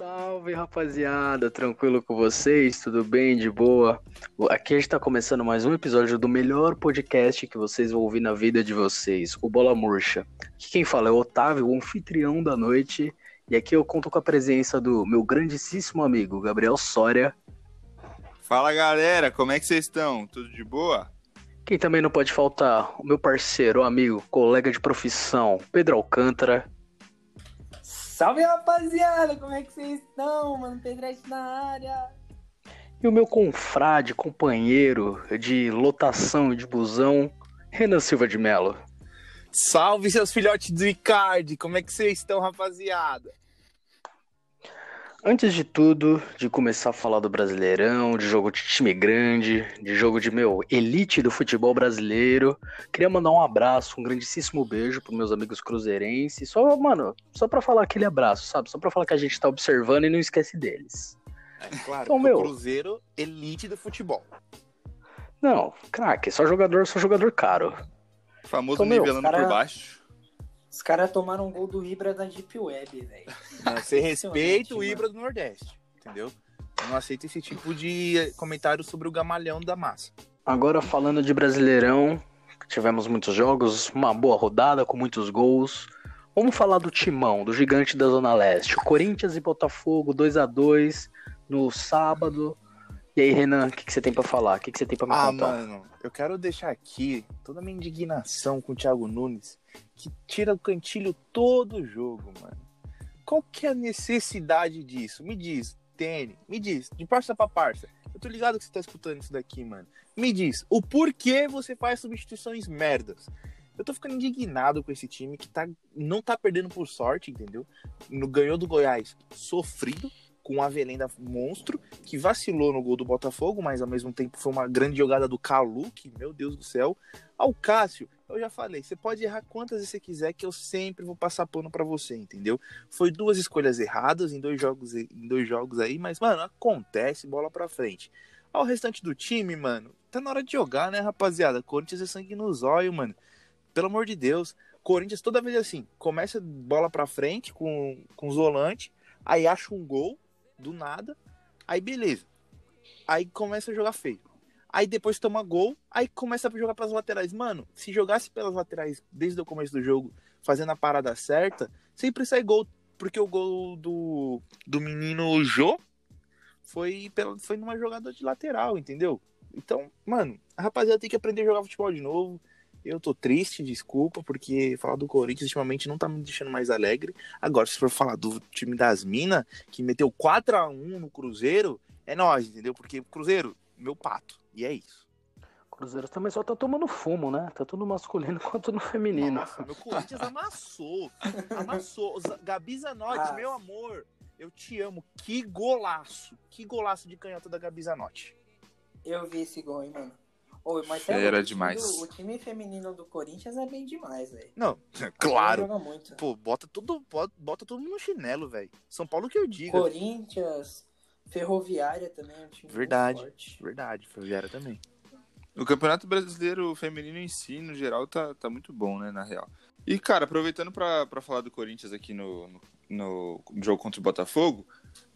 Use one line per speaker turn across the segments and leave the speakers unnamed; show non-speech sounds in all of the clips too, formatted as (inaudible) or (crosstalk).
Salve rapaziada, tranquilo com vocês? Tudo bem, de boa? Aqui a gente tá começando mais um episódio do melhor podcast que vocês vão ouvir na vida de vocês, o Bola Murcha. Aqui quem fala é o Otávio, o anfitrião da noite, e aqui eu conto com a presença do meu grandíssimo amigo Gabriel Soria.
Fala galera, como é que vocês estão? Tudo de boa?
Quem também não pode faltar, o meu parceiro, amigo, colega de profissão, Pedro Alcântara.
Salve rapaziada, como é que vocês estão, mano? Pedrete na área.
E o meu confrade, companheiro de lotação de busão, Renan Silva de Mello.
Salve seus filhotes do Icardi, como é que vocês estão, rapaziada?
Antes de tudo, de começar a falar do Brasileirão, de jogo de time grande, de jogo de meu elite do futebol brasileiro, queria mandar um abraço, um grandíssimo beijo para meus amigos cruzeirenses. Só, mano, só para falar aquele abraço, sabe? Só para falar que a gente tá observando e não esquece deles.
É claro, então, meu, Cruzeiro elite do futebol.
Não, craque, só jogador, só jogador caro.
O famoso então, nivelando cara... por baixo.
Os caras tomaram um gol do Ibra da Deep Web, velho.
Você respeita o Ibra do Nordeste, entendeu? Eu não aceito esse tipo de comentário sobre o gamalhão da massa.
Agora falando de Brasileirão, tivemos muitos jogos, uma boa rodada com muitos gols. Vamos falar do timão, do gigante da Zona Leste. Corinthians e Botafogo 2 a 2 no sábado. E aí, Renan, o que, que, você tem para falar? O que, que, você tem para me ah, contar? Ah, mano,
eu quero deixar aqui toda a minha indignação com o Thiago Nunes que tira o cantilho todo jogo, mano. Qual que é a necessidade disso? Me diz, Tênis, me diz, de parça pra parça. Eu tô ligado que você tá escutando isso daqui, mano. Me diz, o porquê você faz substituições merdas? Eu tô ficando indignado com esse time que tá, não tá perdendo por sorte, entendeu? No, ganhou do Goiás sofrido, com o Avelenda monstro, que vacilou no gol do Botafogo, mas ao mesmo tempo foi uma grande jogada do Calu, que, meu Deus do céu. Ao Cássio, eu já falei, você pode errar quantas vezes você quiser, que eu sempre vou passar pano para você, entendeu? Foi duas escolhas erradas em dois jogos, em dois jogos aí, mas, mano, acontece, bola pra frente. Ao restante do time, mano, tá na hora de jogar, né, rapaziada? Corinthians é sangue nos olhos, mano. Pelo amor de Deus. Corinthians toda vez assim, começa bola pra frente com, com os volantes, aí acha um gol, do nada. Aí beleza. Aí começa a jogar feio. Aí depois toma gol, aí começa a jogar pelas laterais. Mano, se jogasse pelas laterais desde o começo do jogo, fazendo a parada certa, sempre sai gol. Porque o gol do, do menino Jô foi, pela, foi numa jogada de lateral, entendeu? Então, mano, a rapaziada tem que aprender a jogar futebol de novo. Eu tô triste, desculpa, porque falar do Corinthians ultimamente não tá me deixando mais alegre. Agora, se for falar do time das Minas, que meteu 4 a 1 no Cruzeiro, é nós, entendeu? Porque Cruzeiro, meu pato. E é isso.
Cruzeiro também só tá tomando fumo, né? Tá tudo masculino (laughs) quanto no feminino.
Nossa, meu Corinthians amassou. Amassou. Gabi Zanotti, ah. meu amor, eu te amo. Que golaço. Que golaço de canhota da Gabi Zanotti.
Eu vi esse gol, hein, mano.
Ô, mas é, Era
o
demais.
Do, o time feminino do Corinthians é bem demais, velho.
Não, (laughs) claro. Pô, bota tudo, bota tudo no chinelo, velho. São Paulo que eu digo.
Corinthians, Ferroviária também é um time
verdade,
forte.
Verdade, Ferroviária também.
O Campeonato Brasileiro Feminino em si, no geral, tá, tá muito bom, né, na real. E, cara, aproveitando para falar do Corinthians aqui no, no, no, jogo contra o Botafogo,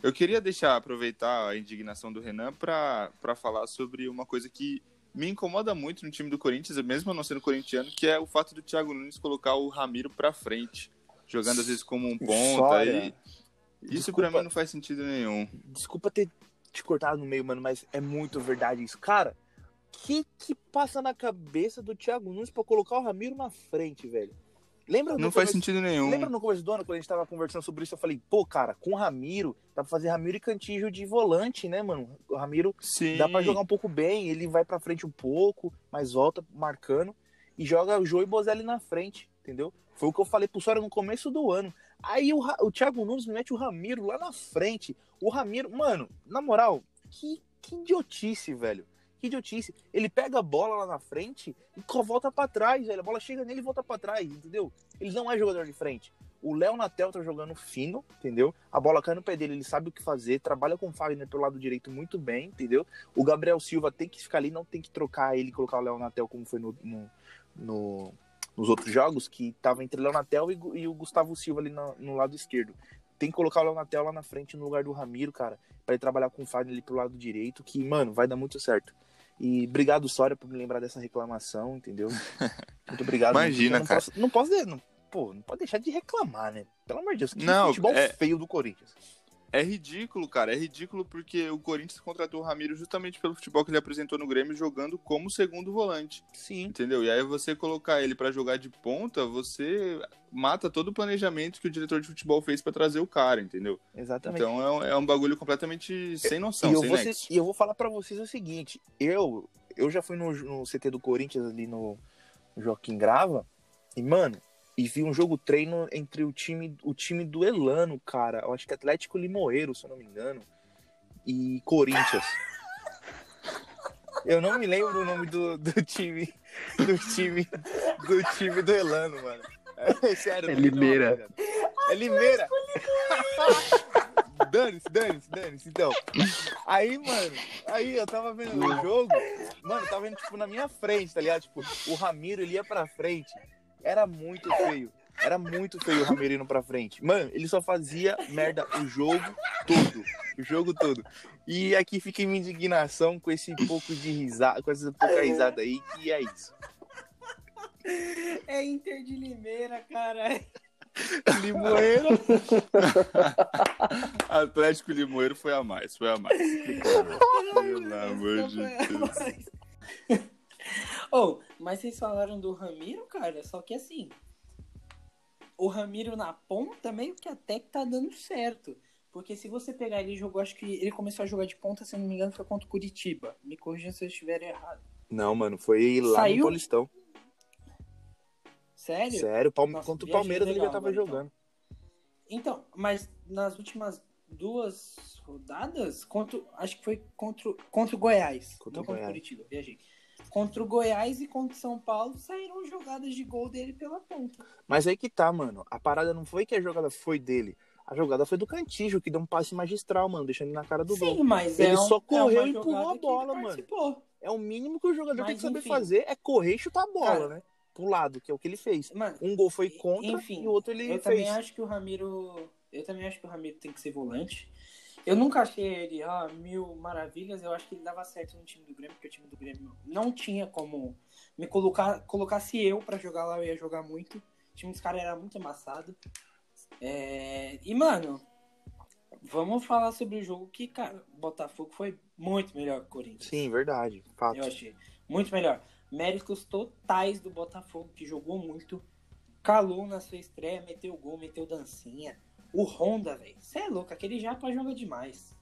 eu queria deixar, aproveitar a indignação do Renan para falar sobre uma coisa que me incomoda muito no time do Corinthians, mesmo não sendo corintiano, que é o fato do Thiago Nunes colocar o Ramiro para frente, jogando às vezes como um ponta aí. Isso para mim não faz sentido nenhum.
Desculpa ter te cortado no meio, mano, mas é muito verdade isso. Cara, que que passa na cabeça do Thiago Nunes para colocar o Ramiro na frente, velho? Lembra
não faz sentido nenhum.
Lembra no começo do ano, quando a gente tava conversando sobre isso, eu falei, pô, cara, com o Ramiro, dá pra fazer Ramiro e Cantígio de volante, né, mano? O Ramiro Sim. dá pra jogar um pouco bem, ele vai pra frente um pouco, mas volta marcando, e joga o Jô e Bozelli na frente, entendeu? Foi o que eu falei pro Sora no começo do ano. Aí o, o Thiago Nunes mete o Ramiro lá na frente. O Ramiro, mano, na moral, que, que idiotice, velho. Que idiotice. Ele pega a bola lá na frente e volta para trás, velho. A bola chega nele e volta para trás, entendeu? Ele não é jogador de frente. O Léo Natel tá jogando fino, entendeu? A bola cai no pé dele, ele sabe o que fazer, trabalha com o Fagner pelo lado direito muito bem, entendeu? O Gabriel Silva tem que ficar ali, não tem que trocar ele e colocar o Léo Natel como foi no, no, no nos outros jogos, que tava entre o Leonatel e, e o Gustavo Silva ali no, no, lado esquerdo. tem que colocar o Léo Natel lá na frente no lugar do Ramiro, cara, pra ele trabalhar com o Fagner ali pro lado direito, que, mano, vai dar muito certo. E obrigado, Sória, por me lembrar dessa reclamação, entendeu? (laughs) Muito obrigado.
Imagina,
não
cara.
Posso, não posso, não, pô, não pode deixar de reclamar, né? Pelo amor de Deus, que
Não,
futebol
é-
feio do Corinthians.
É ridículo, cara. É ridículo porque o Corinthians contratou o Ramiro justamente pelo futebol que ele apresentou no Grêmio, jogando como segundo volante.
Sim.
Entendeu? E aí você colocar ele pra jogar de ponta, você mata todo o planejamento que o diretor de futebol fez pra trazer o cara, entendeu?
Exatamente.
Então é um, é um bagulho completamente sem noção,
e, eu
sem
vou, ser- e eu vou falar pra vocês o seguinte: eu, eu já fui no, no CT do Corinthians ali no Joaquim Grava, e, mano, e vi um jogo treino entre o time, o time do Elano, cara. Eu acho que Atlético Limoeiro, se eu não me engano, e Corinthians. Eu não me lembro o nome do, do time. Do time. Do time do Elano, mano. É sério,
É
me lembro,
Limeira.
É Limeira. Dane-se, dane-se, dane-se. Então, aí, mano, aí eu tava vendo o jogo, mano, tava vendo, tipo, na minha frente, tá ligado? Tipo, o Ramiro, ele ia pra frente. Era muito feio. Era muito feio o Ramiro indo pra frente. Mano, ele só fazia merda o jogo todo. O jogo todo. E aqui fica minha indignação com esse pouco de risada, com essa pouca risada aí, que é isso.
É Inter de Limeira, cara.
Limoeiro. (laughs)
Atlético Limoeiro foi a mais, foi a mais. Pelo amor de Deus.
Oh, mas vocês falaram do Ramiro, cara, só que assim, o Ramiro na ponta meio que até que tá dando certo. Porque se você pegar ele jogou, acho que ele começou a jogar de ponta, se eu não me engano, foi contra o Curitiba. Me corrija se eu estiver errado.
Não, mano, foi lá
Saiu?
no Paulistão.
Sério?
Sério, Palme-
Nossa,
contra o Palmeiras ele já
legal
tava
agora, então.
jogando.
Então, mas nas últimas duas rodadas, contra, acho que foi contra, o- contra o Goiás.
Contra
não
o
contra o
Goiás.
Curitiba, viajei. Contra o Goiás e contra o São Paulo saíram jogadas de gol dele pela ponta.
Mas aí que tá, mano. A parada não foi que a jogada foi dele. A jogada foi do Cantijo, que deu um passe magistral, mano, deixando ele na cara do
Sim,
gol.
mas
Ele
é um-
só correu
é
e empurrou a bola, mano. É o mínimo que o jogador
Mas,
tem que saber
enfim.
fazer, é correr e chutar a bola,
Cara,
né? Pro lado, que é o que ele fez.
Mano,
Um gol foi contra
Enfim,
e o outro ele
eu
fez.
também acho que o Ramiro. Eu também acho que o Ramiro tem que ser volante. Eu nunca achei ele, ah, mil maravilhas. Eu acho que ele dava certo no time do Grêmio, porque o time do Grêmio não tinha como me colocar. Colocasse eu pra jogar lá, eu ia jogar muito. O time dos caras era muito amassado. É, E, mano, vamos falar sobre o jogo que, cara, Botafogo foi muito melhor que o Corinthians.
Sim, verdade. Fato.
Eu achei. Muito melhor. Méritos totais do Botafogo, que jogou muito. Calou na sua estreia, meteu gol, meteu dancinha. O Honda, velho. Você é louco, aquele japa joga demais.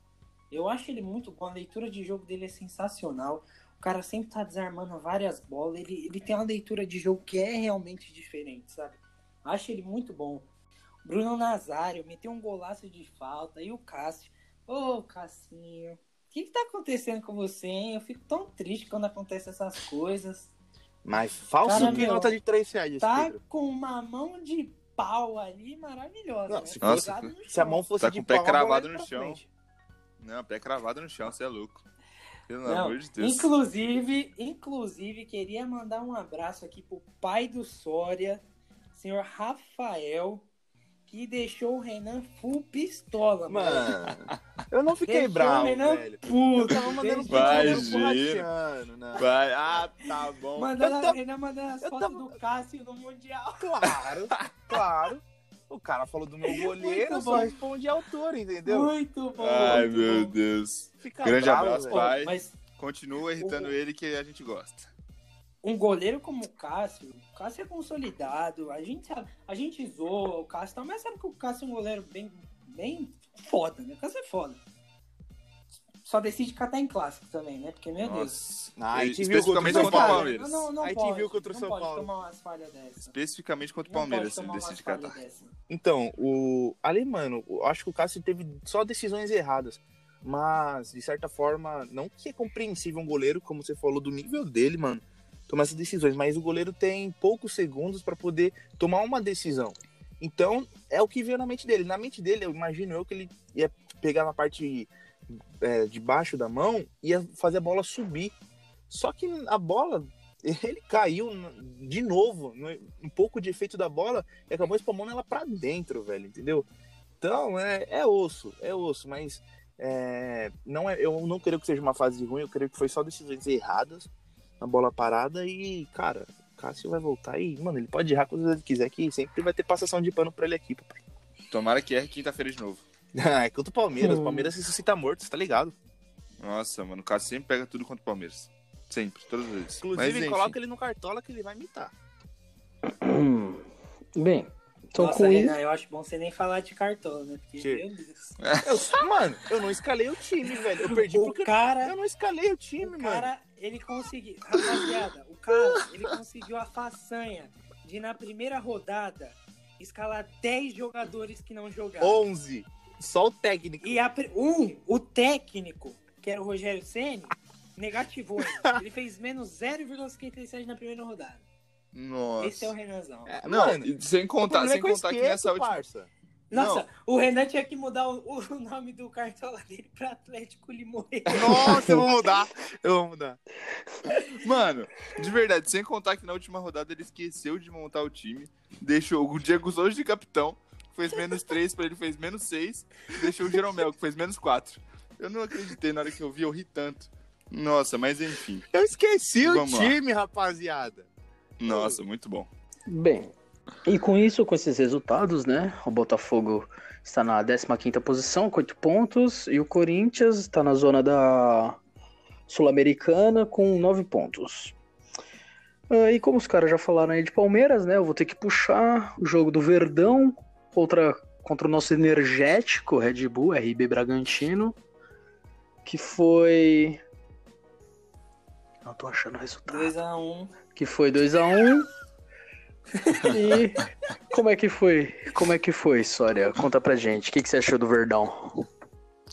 Eu acho ele muito bom. A leitura de jogo dele é sensacional. O cara sempre tá desarmando várias bolas. Ele, ele tem uma leitura de jogo que é realmente diferente, sabe? Acho ele muito bom. Bruno Nazário meteu um golaço de falta. E o Cássio. Ô, Cassinho. O que, que tá acontecendo com você, hein? Eu fico tão triste quando acontecem essas coisas.
Mas falso
Cara,
que
meu,
nota de 3 reais,
Tá
Pedro.
com uma mão de pau ali maravilhosa.
Não,
né?
se
no
Se a mão fosse
Tá
de
com o pé
pau,
cravado no chão.
frente.
Não, pé cravado no chão, você é louco. Pelo
Não,
amor de Deus.
Inclusive, inclusive, queria mandar um abraço aqui pro pai do Sória, senhor Rafael, que deixou o Renan full pistola, mano.
Mano, eu não fiquei
Deixou o
bravo,
Renan
velho. Eu
puto.
tava mandando
Vai, Giro.
Né?
Vai, ah, tá bom.
Mandando,
Eu tava-
a Renan mandando as
eu
fotos
tava-
do Cássio no Mundial.
Claro, claro. O cara falou do meu goleiro,
Muito
eu só
bom.
respondi a altura, entendeu?
Muito bom.
Ai,
muito
meu
bom.
Deus.
Fica
Grande
bravo,
abraço,
velho.
pai.
Mas
Continua irritando ele que a gente gosta.
Um goleiro como o Cássio, o Cássio é consolidado, a gente sabe, a gente zoa o Cássio, e tal, mas sabe que o Cássio é um goleiro bem, bem foda, né? O Cássio é foda. Só decide catar em clássico também, né? Porque, meu Deus.
Ah, a
E-
gente viu
especificamente
contra o São.
Palmeiras.
Não, não
A gente
pode,
viu contra o
não
São
pode
Paulo.
tomar umas falhas dessa.
Especificamente contra o Palmeiras, ele decide catar.
dessa.
Então, o ali, mano, eu acho que o Cássio teve só decisões erradas. Mas, de certa forma, não que é compreensível um goleiro, como você falou, do nível dele, mano, tomar essas decisões. Mas o goleiro tem poucos segundos para poder tomar uma decisão. Então, é o que veio na mente dele. Na mente dele, eu imagino eu que ele ia pegar na parte é, de baixo da mão e ia fazer a bola subir. Só que a bola, (laughs) ele caiu de novo, no- um pouco de efeito da bola e acabou espalmando ela pra dentro, velho, entendeu? Então, é, é osso, é osso, mas é, não é, eu não creio que seja uma fase ruim, eu creio que foi só decisões erradas na bola parada e, cara, o Cássio vai voltar e, mano, ele pode errar quando ele quiser, que sempre vai ter passação de pano pra ele aqui, papai.
Tomara que erre quinta-feira de novo.
Ah, (laughs) é contra o Palmeiras, o
Hum.
Palmeiras ressuscita morto, você tá ligado?
Nossa, mano, o Cássio sempre pega tudo contra o Palmeiras. Sempre, todas as vezes.
Inclusive,
Mas, enfim.
coloca ele no cartola que ele vai imitar.
Hum, Bem, então
Nossa,
com isso.
Renan, eu acho bom você nem falar de cartola, né? Porque,
Que?
meu Deus. (laughs)
Eu, mano, eu não escalei o time, velho. Eu perdi
O
porque
cara,
eu não escalei o time,
o
mano.
cara, ele conseguiu. Rapaziada, o cara, ele conseguiu a façanha de, na primeira rodada, escalar 10 jogadores que não jogaram.
11. Só o técnico.
E a, um, o técnico, que era o Rogério Ceni, negativou ele. (laughs) Ele fez menos 0,57 na primeira rodada.
Nossa.
Esse é o Renanzão.
É,
Não,
mano,
sem contar, sem
é que
contar que
esqueço,
nessa última.
parça.
Nossa, o Renan tinha que mudar o, o (laughs) nome do cartola dele pra Atlético Limoeiro.
Nossa, eu vou mudar. Eu vou mudar.
Mano, de verdade, sem contar que na última rodada ele esqueceu de montar o time, deixou o Diego Souza de capitão, fez menos 3 pra ele, fez menos 6, deixou o Jeromel, que fez menos 4. Eu não acreditei na hora que eu vi, eu ri tanto. Nossa, mas enfim.
Eu esqueci
Vamos
o
lá.
time, rapaziada.
Nossa, muito bom.
Bem, e com isso, com esses resultados, né? O Botafogo está na 15ª posição, com 8 pontos, e o Corinthians está na zona da Sul-Americana com 9 pontos. Ah, e como os caras já falaram aí de Palmeiras, né? Eu vou ter que puxar o jogo do Verdão contra, contra o nosso energético Red Bull, RB Bragantino, que foi... Não tô achando o resultado
2x1.
que foi 2 a 1 (laughs) E como é que foi? Como é que foi, Sória? Conta pra gente. O que, que você achou do Verdão?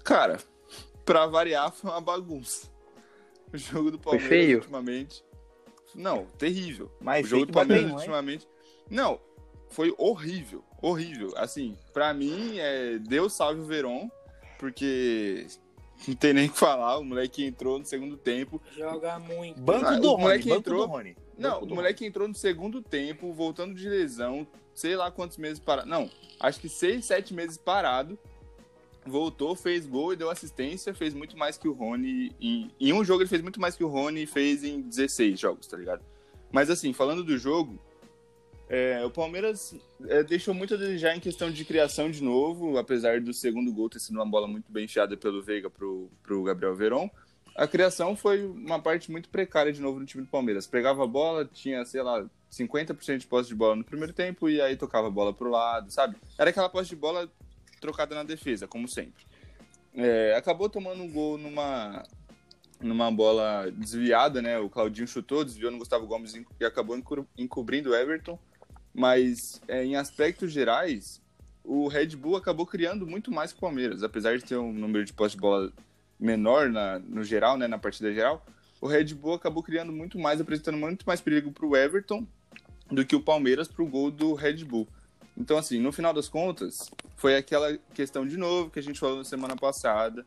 Cara, pra variar, foi uma bagunça. O jogo do Palmeiras
feio?
ultimamente. Não, terrível.
Mas
o jogo
feio
do Palmeiras
não é?
ultimamente. Não, foi horrível. Horrível. Assim, pra mim, é, Deus salve o Verón, porque não tem nem o que falar. O moleque entrou no segundo tempo.
Joga muito.
Banco
Ah,
do Rony,
moleque
banco
entrou-
do Rony.
Não, o moleque entrou no segundo tempo, voltando de lesão, sei lá quantos meses parado. Não, acho que seis, sete meses parado. Voltou, fez gol e deu assistência, fez muito mais que o Rony. Em, em um jogo ele fez muito mais que o Rony fez em 16 jogos, tá ligado? Mas assim, falando do jogo, é, o Palmeiras é, deixou muito a desejar em questão de criação de novo, apesar do segundo gol ter sido uma bola muito bem enfiada pelo Veiga pro, pro Gabriel Veron. A criação foi uma parte muito precária de novo no time do Palmeiras. Pegava a bola, tinha, sei lá, 50% de posse de bola no primeiro tempo e aí tocava a bola pro lado, sabe? Era aquela posse de bola trocada na defesa, como sempre. É, acabou tomando um gol numa, numa bola desviada, né? O Claudinho chutou, desviou no Gustavo Gomes e acabou encobrindo o Everton. Mas é, em aspectos gerais, o Red Bull acabou criando muito mais que o Palmeiras, apesar de ter um número de posse de bola menor na, no geral, né, na partida geral. O Red Bull acabou criando muito mais, apresentando muito mais perigo para o Everton do que o Palmeiras para o gol do Red Bull. Então, assim, no final das contas, foi aquela questão de novo que a gente falou na semana passada,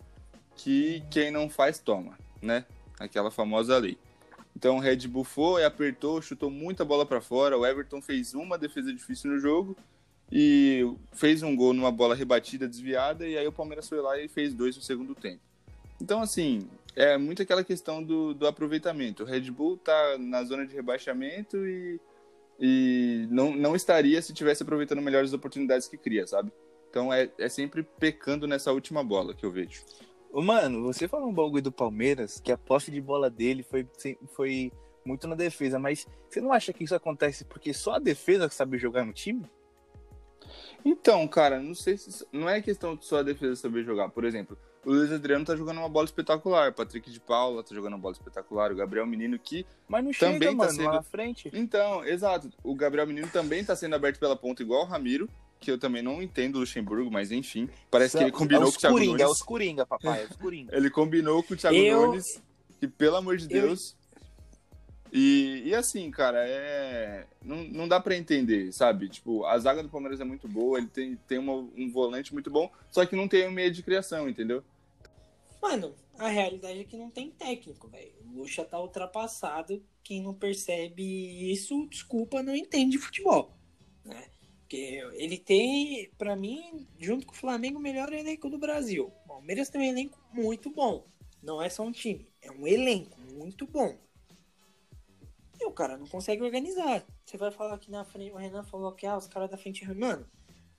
que quem não faz, toma, né? Aquela famosa lei. Então, o Red Bull foi, apertou, chutou muita bola para fora. O Everton fez uma defesa difícil no jogo e fez um gol numa bola rebatida, desviada, e aí o Palmeiras foi lá e fez dois no segundo tempo. Então, assim, é muito aquela questão do, do aproveitamento. O Red Bull tá na zona de rebaixamento e, e não, não estaria se tivesse aproveitando melhor as oportunidades que cria, sabe? Então é, é sempre pecando nessa última bola que eu vejo.
Mano, você falou um bagulho do Palmeiras, que a posse de bola dele foi, foi muito na defesa, mas você não acha que isso acontece porque só a defesa sabe jogar no time?
Então, cara, não sei se. Não é questão de só a defesa saber jogar. Por exemplo, o Luiz Adriano tá jogando uma bola espetacular. O Patrick de Paula tá jogando uma bola espetacular. O Gabriel Menino que.
Mas não
Também
chega,
tá
mano,
sendo-
lá na frente.
Então, exato. O Gabriel Menino também tá sendo aberto pela ponta igual o Ramiro. Que eu também não entendo o Luxemburgo, mas enfim. Parece que ele combinou
é
com o Thiago
Coringa,
Nunes.
é os Coringa, papai, é os Coringa. (laughs)
Ele combinou com o Thiago
Eu-
Nunes. E pelo amor de
Eu-
Deus. E, e assim, cara, é. Não, não dá pra entender, sabe? Tipo, a zaga do Palmeiras é muito boa, ele tem, tem uma- um volante muito bom, só que não tem um meio de criação, entendeu?
Mano, a realidade é que não tem técnico, velho. O Lucha tá ultrapassado. Quem não percebe isso, desculpa, não entende futebol. Né? Porque ele tem, pra mim, junto com o Flamengo, o melhor elenco do Brasil. O Palmeiras tem um elenco muito bom. Não é só um time, é um elenco muito bom. E o cara não consegue organizar. Você vai falar aqui na frente, o Renan falou que ah, os caras da frente. Mano,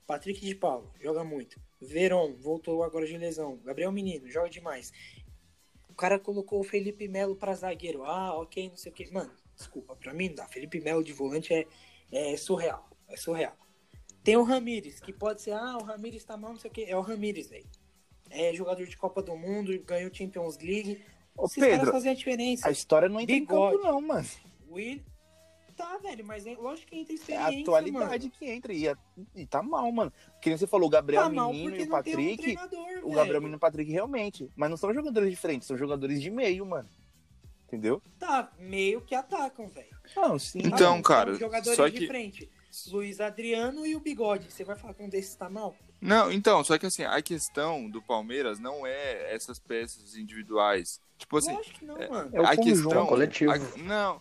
Patrick de Paulo, joga muito. Veron, voltou agora de lesão. Gabriel Menino, joga demais. O cara colocou o Felipe Melo pra zagueiro. Ah, ok, não sei o que. Mano, desculpa, pra mim não dá. Felipe Melo de volante é, é surreal. É surreal. Tem o Ramires, que pode ser, ah, o Ramires tá mal, não sei o que. É o Ramires, velho. É jogador de Copa do Mundo, ganhou Champions League.
Ô,
Esses caras
Pedro,
a diferença.
a história não entra
Bigode.
em campo, não, mano.
Will... Tá, velho, mas é, lógico que entra
É
experiência,
a atualidade
mano.
que entra. E, é- e tá mal, mano. Que nem você falou, o Gabriel
Tá
Menino e o
um
Patrick.
treinador,
o
velho.
Gabriel Menino e o Patrick realmente. Mas não são jogadores diferentes, são jogadores de meio, mano. Entendeu?
Tá, meio que atacam, velho.
Não, sim.
Então,
Tá
cara,
são jogadores
só
de
que-
frente. Luiz Adriano e o Bigode. Você vai falar que um desses tá mal?
Não, então, só que assim, a questão do Palmeiras não é essas peças individuais. Tipo assim,
Lógico que não,
é-
mano.
É o
a
conjunto,
questão.
é coletivo.
a- não.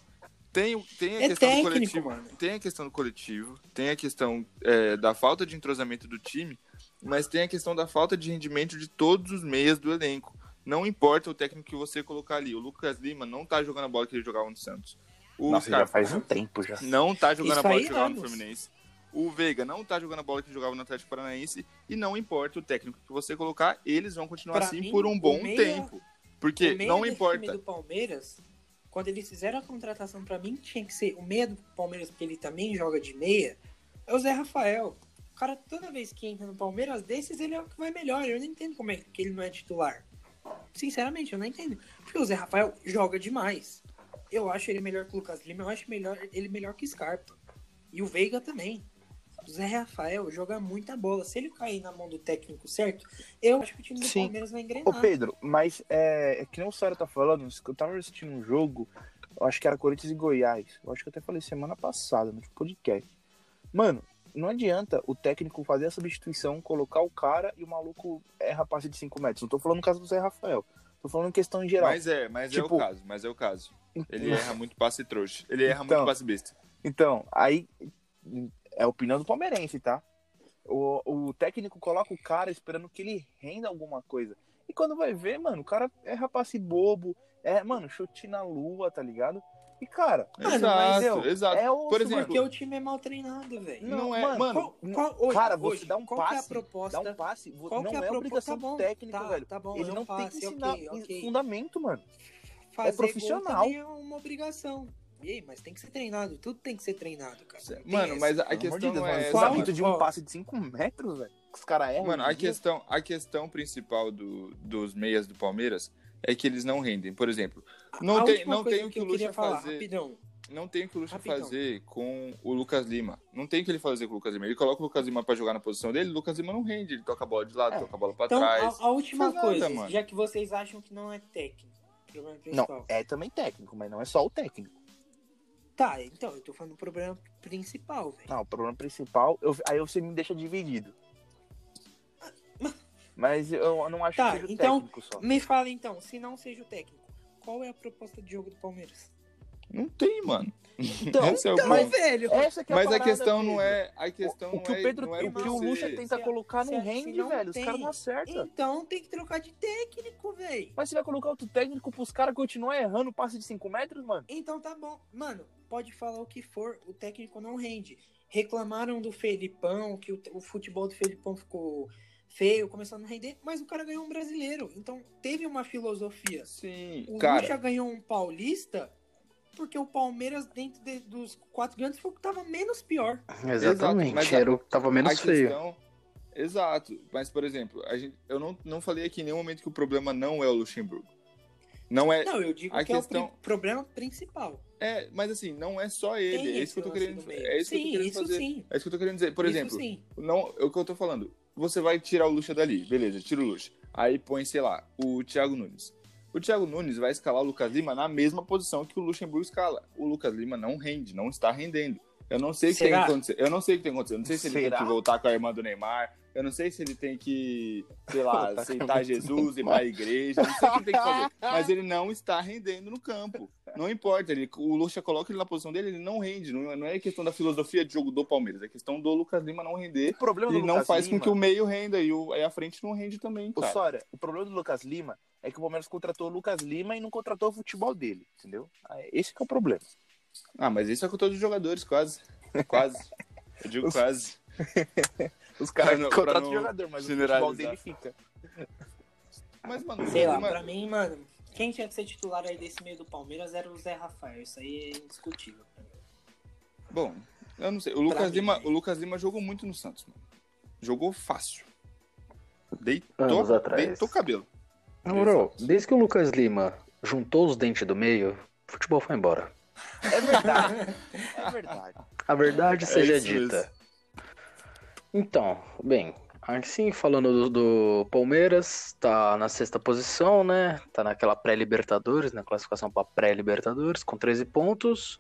Tem, tem a
É
questão do
técnico,
coletivo.
mano.
Tem a questão do coletivo, tem a questão é, da falta de entrosamento do time, mas tem a questão da falta de rendimento de todos os meias do elenco. Não importa o técnico que você colocar ali. O Lucas Lima não tá jogando a bola que ele jogava no Santos. O
Nossa, já
Scarpa
faz um tempo já.
não tá jogando
Isso
a bola
aí,
que jogava no. Fluminense. O Veiga não tá jogando a bola que jogava no Atlético Paranaense. E não importa o técnico que você colocar, eles vão continuar
Pra
assim
mim,
por um
o
bom
meia-
tempo. Porque
o
não importa.
time do Palmeiras, quando eles fizeram a contratação pra mim, tinha que ser o meia do Palmeiras, porque ele também joga de meia, é o Zé Rafael. O cara, toda vez que entra no Palmeiras, desses ele é o que vai melhor. Eu não entendo como é que ele não é titular. Sinceramente, eu não entendo. Porque o Zé Rafael joga demais. Eu acho ele melhor que o Lucas Lima, eu acho melhor, ele melhor que o Scarpa. E o Veiga também. O Zé Rafael joga muita bola. Se ele cair na mão do técnico certo, eu acho que o time do
Sim.
Palmeiras vai
Ô
engrenar.
Pedro, mas é, é que nem o Sara tá falando, eu tava assistindo um jogo, eu acho que era Corinthians e Goiás. Eu acho que eu até falei semana passada no podcast. Mano, não adianta o técnico fazer a substituição, colocar o cara e o maluco erra passe de 5 metros. Não tô falando no caso do Zé Rafael. Tô falando em questão em geral.
Mas é, mas é
Tipo-
o caso, mas é o caso. Ele erra muito passe trouxa. Ele erra
Então.
muito passe besta.
Então, aí é a opinião do palmeirense, tá? O, o técnico coloca o cara esperando que ele renda alguma coisa. E quando vai ver, mano, o cara erra passe bobo, é, mano, chute na lua, tá ligado? E, cara,
Mano,
exato,
mas
eu-
exato.
é osso,
Por exemplo,
Porque o time é mal treinado, velho.
Não é-
mano,
mano,
Qual- qual- hoje-
cara,
hoje,
você dá um
qual que é a
passe,
proposta?
dá um passe,
Qual
não
que é a
é
proposta?
obrigação
Tá bom,
do técnico,
tá,
velho.
tá bom,
ele
é
não tem que
passe,
ensinar
ok, ok.
fundamento, mano.
Fazer
profissional.
gol também é uma obrigação. Aí, mas tem que ser treinado. Tudo tem que ser treinado, cara. Não
Mano,
essa.
mas a questão
de Deus,
é
Qual-
de um passe de 5 metros, velho. que Os caras erram.
Mano, a questão, a questão principal do, dos meias do Palmeiras é que eles não rendem. Por exemplo, não
A
tem, não tem o que
eu
o Lucha
falar,
fazer.
Rapidão.
Não tem o que o Lucha
Rapidão.
fazer com o Lucas Lima. Não tem o que ele fazer com o Lucas Lima. Ele coloca o Lucas Lima pra jogar na posição dele, o Lucas Lima não rende. Ele toca a bola de lado,
É.
toca a bola pra
Então,
trás.
a, a última
nada,
coisa,
mano.
já que vocês acham que não é técnico,
Não,
principal.
é também técnico, mas não é só o técnico.
Tá, então, eu tô falando do problema principal, velho.
Não, o problema principal, eu- aí você me deixa dividido. Mas eu não acho
Tá,
que seja o
então-
técnico só.
Me fala então, se não seja o técnico, qual é a proposta de jogo do Palmeiras?
Não tem, mano.
Então, (laughs)
Esse é o
Então,
ponto.
velho,
essa que é
Mas a
parada,
questão não é. A questão
O, o que
não
o
é-
Pedro,
não é
o que o Lucha tenta
Se-
colocar
se-
não
se
rende, velho. Os
tem-
caras não acertam.
então tem que trocar de técnico, velho.
Mas você vai colocar outro técnico pros caras continuar errando o passe de 5 metros, mano?
Então tá bom. Mano, pode falar o que for, o técnico não rende. Reclamaram do Felipão, que o, o futebol do Felipão ficou feio, começou a não render, mas o cara ganhou um brasileiro. Então teve uma filosofia.
Sim,
O
cara.
Lucha ganhou um paulista porque o Palmeiras, dentro de- dos quatro grandes, foi o que tava menos pior.
Exatamente,
mas
era o que tava menos feio.
questão. Exato. Mas, por exemplo, a gente, eu não, não falei aqui em nenhum momento que o problema não é o Luxemburgo. Não é.
Não, eu digo
a
que é o
questão-
problema principal.
É, mas assim, não é só ele.
Tem
é isso que eu tô querendo. É isso que eu tô
sim,
querendo
isso
fazer.
sim.
É isso que eu tô querendo dizer. Por
Isso
exemplo,
sim.
não, é o que eu tô falando. Você vai tirar o Lucha dali, beleza, tira o Lucha. Aí põe, sei lá, o Thiago Nunes. O Thiago Nunes vai escalar o Lucas Lima na mesma posição que o Luxemburgo escala. O Lucas Lima não rende, não está rendendo. Eu não sei o que tem acontecer. Eu não sei o que tem. Eu não sei se ele tem
Será?
que voltar com a irmã do Neymar. Eu não sei se ele tem que, sei (laughs) lá,
Tá
aceitar Jesus, ir pra igreja. Não sei o que ele tem que fazer. Mas ele não está rendendo no campo. Não importa. Ele, o Lucha coloca ele na posição dele, ele não rende. Não, não é questão da filosofia de jogo do Palmeiras. É questão do Lucas Lima não
O
render.
problema do
Ele não
Lucas
faz
Lima,
com que o meio renda e o, aí a frente não rende também, cara.
Sora, o problema do Lucas Lima é que o Palmeiras contratou o Lucas Lima e não contratou o futebol dele, entendeu? Ah, Esse que é o problema.
Ah, mas isso é com todos os jogadores, quase. Quase. Eu digo
Os-
quase. (laughs)
Os caras contratam o jogador, mas o futebol dele fica.
Mas, mano,
Sei lá, pra mim, mano, quem tinha que ser titular aí desse meio do Palmeiras era o Zé Rafael. Isso aí é indiscutível. pra mim.
Bom, eu não sei. O Lucas,
mim.
Lima, o Lucas Lima jogou muito no Santos, mano. Jogou fácil. Deitou,
Anos atrás.
deitou o cabelo.
Na moral, desde que o Lucas Lima juntou os dentes do meio, o futebol foi embora.
É verdade. é verdade.
A verdade
É
seja
isso
dita.
mesmo.
Então, bem, assim, falando do, do Palmeiras, tá na sexta posição, né? Tá naquela pré-Libertadores, na classificação para pré-Libertadores, com 13 pontos.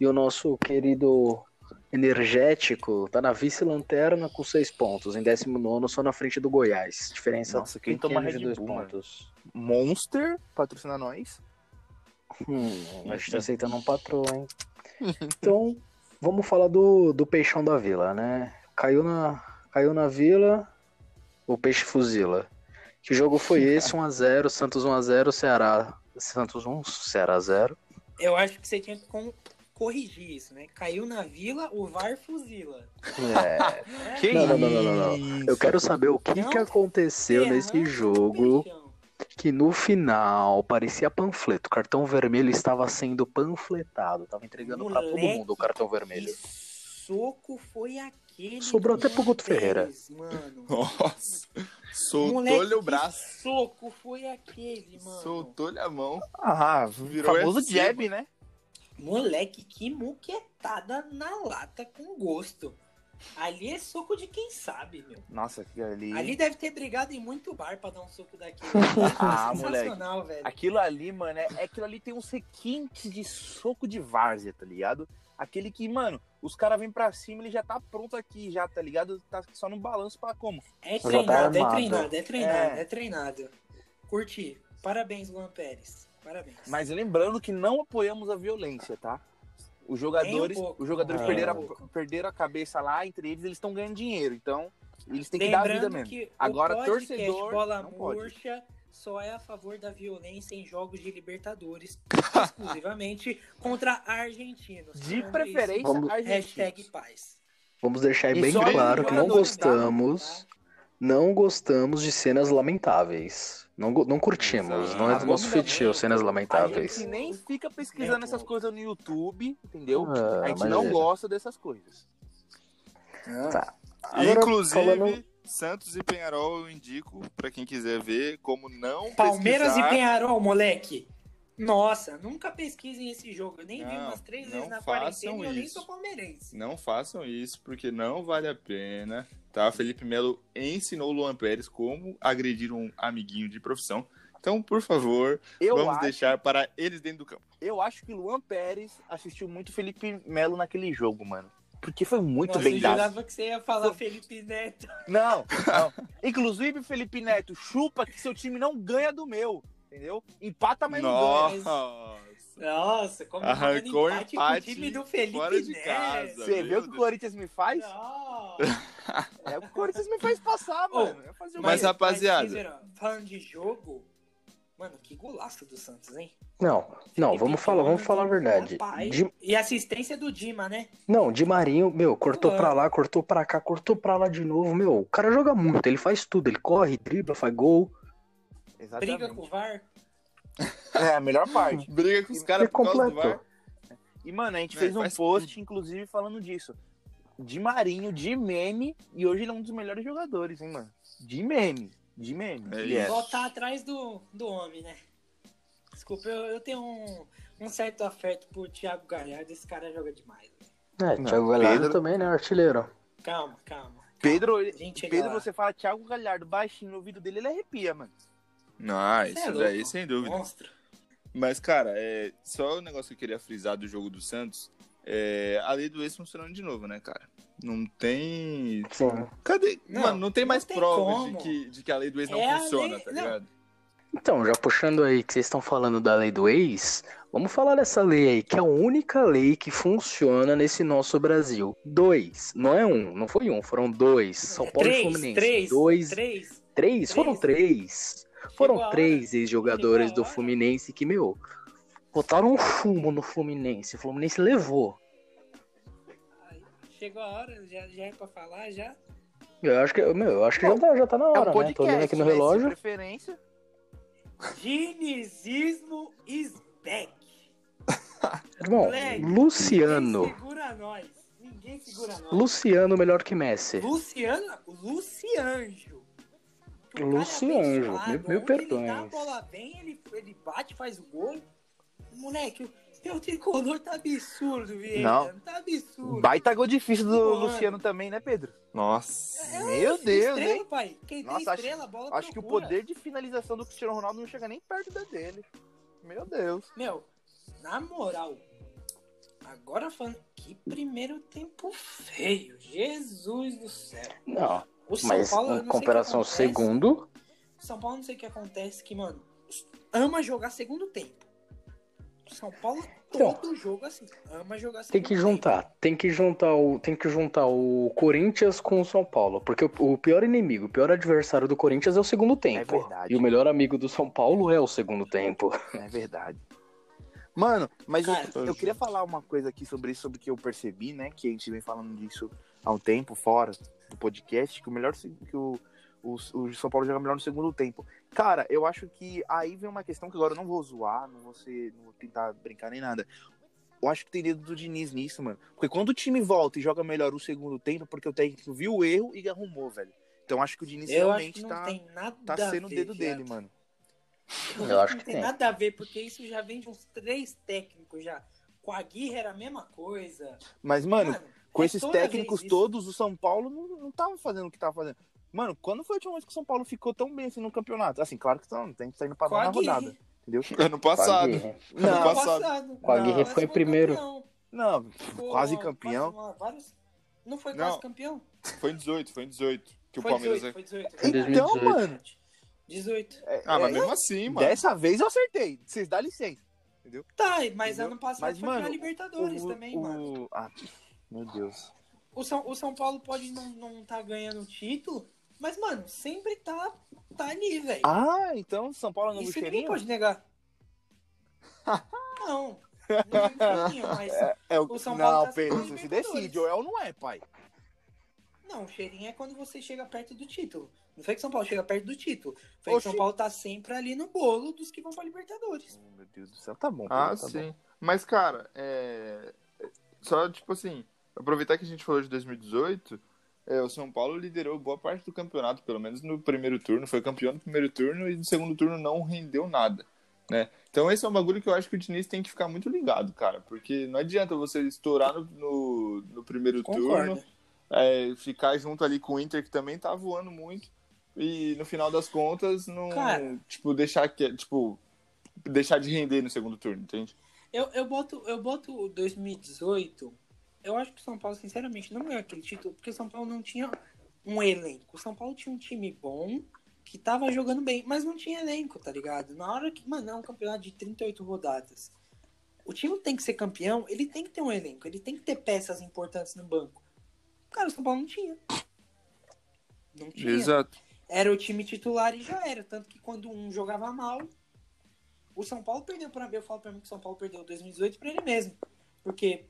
E o nosso querido energético tá na vice-lanterna com 6 pontos, em 19 só na frente do Goiás. Diferença
Nossa, quem toma
de
Red
dois
Bull, mano?
pontos.
Monster patrocina nós.
Hum, a gente tá aceitando um patrão, hein? (laughs) Então, vamos falar do, do peixão da vila, né? Caiu na, caiu na vila, o peixe fuzila. Que jogo foi esse? 1x0, Santos 1x0, Ceará. Santos 1, Ceará 0.
Eu acho que você tinha que con- corrigir isso, né? Caiu na vila, o VAR fuzila.
É. (laughs)
Que
Não, não, não, não, não, não.
isso?
Eu quero saber o que,
Não
que aconteceu nesse jogo que no final parecia panfleto. O cartão vermelho estava sendo panfletado. Tava entregando pra todo mundo o cartão vermelho.
Que soco foi aquele?
Sobrou até pro Guto Ferreira.
Mano.
Nossa. Soltou-lhe
Moleque,
o
que
braço.
soco foi aquele, mano?
Soltou-lhe a mão.
Ah,
Virou
famoso
UFC,
jab, né?
Moleque, que muquetada na lata com gosto. Ali é soco de quem sabe, meu.
Nossa, aquilo ali.
Ali deve ter brigado em muito bar pra dar um soco daquele. (laughs)
Ah,
Sensacional, velho.
Aquilo ali, mano, é, é aquilo ali tem uns requintes de soco de várzea, tá ligado? Aquele que, mano, os caras vêm pra cima, ele já tá pronto aqui, já, tá ligado? Tá só no balanço pra como?
É
tá
treinado, é
armado.
treinado, é treinado,
É.
é treinado. Curti. Parabéns, Luan Pérez. Parabéns.
Mas lembrando que não apoiamos a violência, tá? Os jogadores,
um
os jogadores
um
perderam,
pouco.
a, perderam a cabeça lá, entre eles, eles estão ganhando dinheiro. Então, eles têm que dar a vida mesmo.
que
Agora,
o podcast
torcedor,
Bola
não pode.
Só é a favor da violência em jogos de Libertadores, (laughs) exclusivamente contra argentinos.
De
Então, é
preferência.
Vamos-
Hashtag paz.
Vamos deixar aí bem claro que não
jogadores, tá?
gostamos, não gostamos de cenas lamentáveis. Não, não curtimos,
Exato.
não é do
Ah,
nosso feitio cenas
A
lamentáveis.
gente nem fica pesquisando
Nem
essas coisas no YouTube, entendeu?
Ah,
a gente não
é.
gosta dessas coisas.
Tá. Agora,
Inclusive,
falando-
Santos e Penharol eu indico pra quem quiser ver como não
Palmeiras
pesquisar.
e Penharol, moleque. Nossa, nunca pesquisem esse jogo. Eu nem vi
Não,
umas três
não
vezes na
façam
quarentena e eu nem
isso.
sou palmeirense.
Não façam isso, porque não vale a pena. Tá? Felipe Melo ensinou o Luan Pérez como agredir um amiguinho de profissão. Então, por favor,
Eu
vamos
acho,
deixar para eles dentro do campo.
eu acho que Luan Pérez assistiu muito Felipe Melo naquele jogo, mano. Porque foi muito
Nossa,
bem
eu
dado.
jurava que você ia falar Felipe Neto.
Não, (laughs) não. Inclusive, Felipe Neto, chupa que seu time não ganha do meu. Entendeu? Empata, mas não ganha.
Nossa!
Nossa, como
Arrancou
empate, com
empate
o time do Felipe
fora de
Neto.
casa.
Você viu o que o. Corinthians me faz?
Não. (laughs)
É o que o Corinthians me faz passar,
Ô,
mano. Eu fazer o
Mas, rapaziada-
Cícero, falando de jogo, mano, que golaço do Santos, hein?
Não, não, vamos falar, vamos falar a verdade.
rapaz.
Di-
E assistência do Dima, né?
não, Di Marinho, meu, cortou
Ué.
pra lá, cortou pra cá, cortou pra lá de novo, meu. O cara joga muito, ele faz tudo, ele corre, dribla, faz gol.
Exatamente.
Briga com o VAR.
É a melhor parte. (laughs)
Briga com os caras por causa do
completou.
VAR.
E, mano, a gente
É,
fez um post, inclusive, falando disso. De Marinho, de meme, e hoje ele é um dos melhores jogadores, hein, mano? De meme. De meme.
É
ele é.
isso.
Voltar atrás do, do homem, né? Desculpa, eu, eu tenho um, um certo afeto por Thiago Galhardo. Esse cara joga demais. velho.
É,
Não,
Thiago Galhardo
Pedro-
também, né, artilheiro.
Calma, calma.
Pedro, ele-
Gente,
Pedro
lá.
você fala Thiago Galhardo baixinho no ouvido dele, ele arrepia, mano.
Não,
Cê
isso
é
daí sem dúvida.
Monstro.
Mas, cara, é, só o negócio que eu queria frisar do jogo do Santos é a lei do ex funcionando de novo, né, cara? Não tem.
Sim.
Cadê?
Não,
Mano, não tem
não
mais
tem
provas de que, de que a lei do ex não
É
funciona,
lei-
tá
não.
ligado?
Então, já puxando aí que vocês estão falando da lei do ex, vamos falar dessa lei aí, que é a única lei que funciona nesse nosso Brasil. Dois, não é um, não foi um, foram dois. São Paulo e
três,
Fluminense.
três,
dois,
três.
três, foram três. Foram
Chegou
três ex-jogadores
Chegou a
do
hora.
Fluminense que, meu, botaram um fumo no Fluminense. O Fluminense levou.
Chegou a hora, já, já é pra falar, já.
Eu acho que, meu, eu acho que já, tá, já tá na
É
hora,
um
né? Tô olhando
podcast,
aqui no relógio.
preferência.
Dinizismo is back.
Irmão,
Moleque,
Luciano.
Ninguém segura nós. Ninguém segura nós.
Luciano melhor que Messi.
Luciano, o Lucianjo. O cara é
Lucianjo, mil- mil
Onde
perdões.
Ele dá a bola bem, ele, ele bate, faz o gol. Moleque, o teu tricolor tá absurdo, Vieira.
Não.
Tá absurdo.
Baita gol difícil do
Mano.
Luciano também, né, Pedro?
Nossa.
É,
Meu Deus,
estrela,
hein?
pai. Quem
Nossa,
tem
acho-
estrela, a bola
Acho que o
procura.
poder de finalização do Cristiano Ronaldo não chega nem perto da dele. Meu Deus.
Meu, na moral, agora falando, que primeiro tempo feio. Jesus do céu.
Não,
O São
mas
Paulo, eu não
em
sei o que
comparação ao segundo,
São Paulo, não sei o que acontece, que, mano, ama jogar segundo tempo. São Paulo,
Então,
todo jogo assim, ama jogar segundo
tem que
tempo.
juntar, tem que juntar o, tem que juntar o Corinthians com o São Paulo, porque o, o pior inimigo, o pior adversário do Corinthians é o segundo tempo.
verdade.
E o melhor amigo do São Paulo é o segundo tempo.
É verdade. Mano, mas eu-
Cara,
eu, queria falar uma coisa aqui sobre isso, sobre o que eu percebi, né? Que a gente vem falando disso há um tempo fora do podcast, que o melhor que o, o, o São Paulo joga melhor no segundo tempo. Cara, eu acho que aí vem uma questão que agora eu não vou zoar, não vou, ser, não vou tentar brincar nem nada. Eu acho que tem dedo do Diniz nisso, mano. Porque quando o time volta e joga melhor o segundo tempo, porque o técnico viu o erro e arrumou, velho. Então acho que o Diniz
Eu acho
realmente
que não
tá,
tem nada
tá
a
sendo o
ver,
dedo
viado.
dele, mano.
Eu acho
não
que
tem
tem.
nada a ver, porque isso já vem de uns três técnicos já. Com a Aguirre era a mesma coisa.
Mas, mano, com
é
esses técnicos todos, o São Paulo não, não tava fazendo o que tava fazendo. Mano, quando foi a última vez que o São Paulo ficou tão bem assim no campeonato? Assim, claro que não, tem que sair no padrão na rodada, entendeu? (laughs)
Ano passado.
Aguirre.
Ano
Não,
passado.
A Aguirre foi primeiro.
campeão.
Não,
Ficou
quase campeão.
quase vários- Não foi
Não.
quase campeão?
Foi em 18, foi em 18. Que o
foi
Palmeiras.
18, foi 18.
Em
Então,
2018.
mano,
18.
é-
Ah, mas
é-
mesmo assim, mano.
dessa vez eu acertei. Vocês dão licença.
Tá, mas
Entendeu?
ano passado
Mas,
foi
mano,
pra Libertadores
O-
também,
o-
mano.
Ah, meu Deus.
O São, o São Paulo pode não, não tá ganhando título, mas, mano, sempre tá, tá ali, velho.
Ah, então São Paulo é novo
Isso ninguém
cheirinho?
pode negar. (laughs) não. Não é cheirinho, mas.
É o...
O São
não,
Paulo tá
Pedro, você se decide, ou é ou não é, pai.
Não, cheirinho é quando você chega perto do título. Não foi que São Paulo chega perto do título. Foi que
Oxi.
São Paulo tá sempre ali no bolo dos que vão pra Libertadores.
Oh, meu Deus do céu, tá bom.
Ah,
tá
sim.
bom.
Mas, cara, é... só tipo assim, aproveitar que a gente falou de 2018, é, o São Paulo liderou boa parte do campeonato, pelo menos no primeiro turno, foi campeão no primeiro turno e no segundo turno não rendeu nada, né? Então esse é um bagulho que eu acho que o Diniz tem que ficar muito ligado, cara, porque não adianta você estourar no, no, no primeiro turno,
Concordo.
é, ficar junto ali com o Inter, que também tá voando muito, e no final das contas, não,
Cara.
tipo, deixar que, tipo, deixar de render no segundo turno, entende?
Eu, eu, boto, eu boto o 2018. Eu acho que o São Paulo, sinceramente, não ganhou aquele título, porque o São Paulo não tinha um elenco. O São Paulo tinha um time bom, que tava jogando bem, mas não tinha elenco, tá ligado? Na hora que, mano, é um campeonato de 38 rodadas. O time tem que ser campeão, ele tem que ter um elenco, ele tem que ter peças importantes no banco. Cara, o São Paulo não tinha. Não tinha.
Exato.
Era o time titular e já era. Tanto que quando um jogava mal, o São Paulo perdeu pra mim. Eu falo pra mim que o São Paulo perdeu 2018 pra ele mesmo. Porque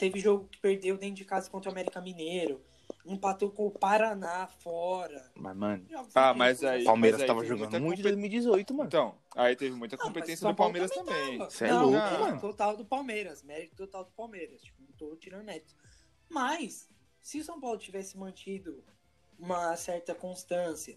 teve jogo que perdeu dentro de casa contra o América Mineiro. Empatou com o Paraná fora.
Mas, mano,
Ah, mas aí-
o Palmeiras
mas
tava
teve
jogando muito em
compet-
2018, mano.
Então, aí teve muita
Não,
competência
São
do Palmeiras também.
tava.
Cê é
não,
louco,
mérito
mano.
total do Palmeiras. Mérito total do Palmeiras. Tipo, não tô tirando mérito. Mas, se o São Paulo tivesse mantido uma certa constância,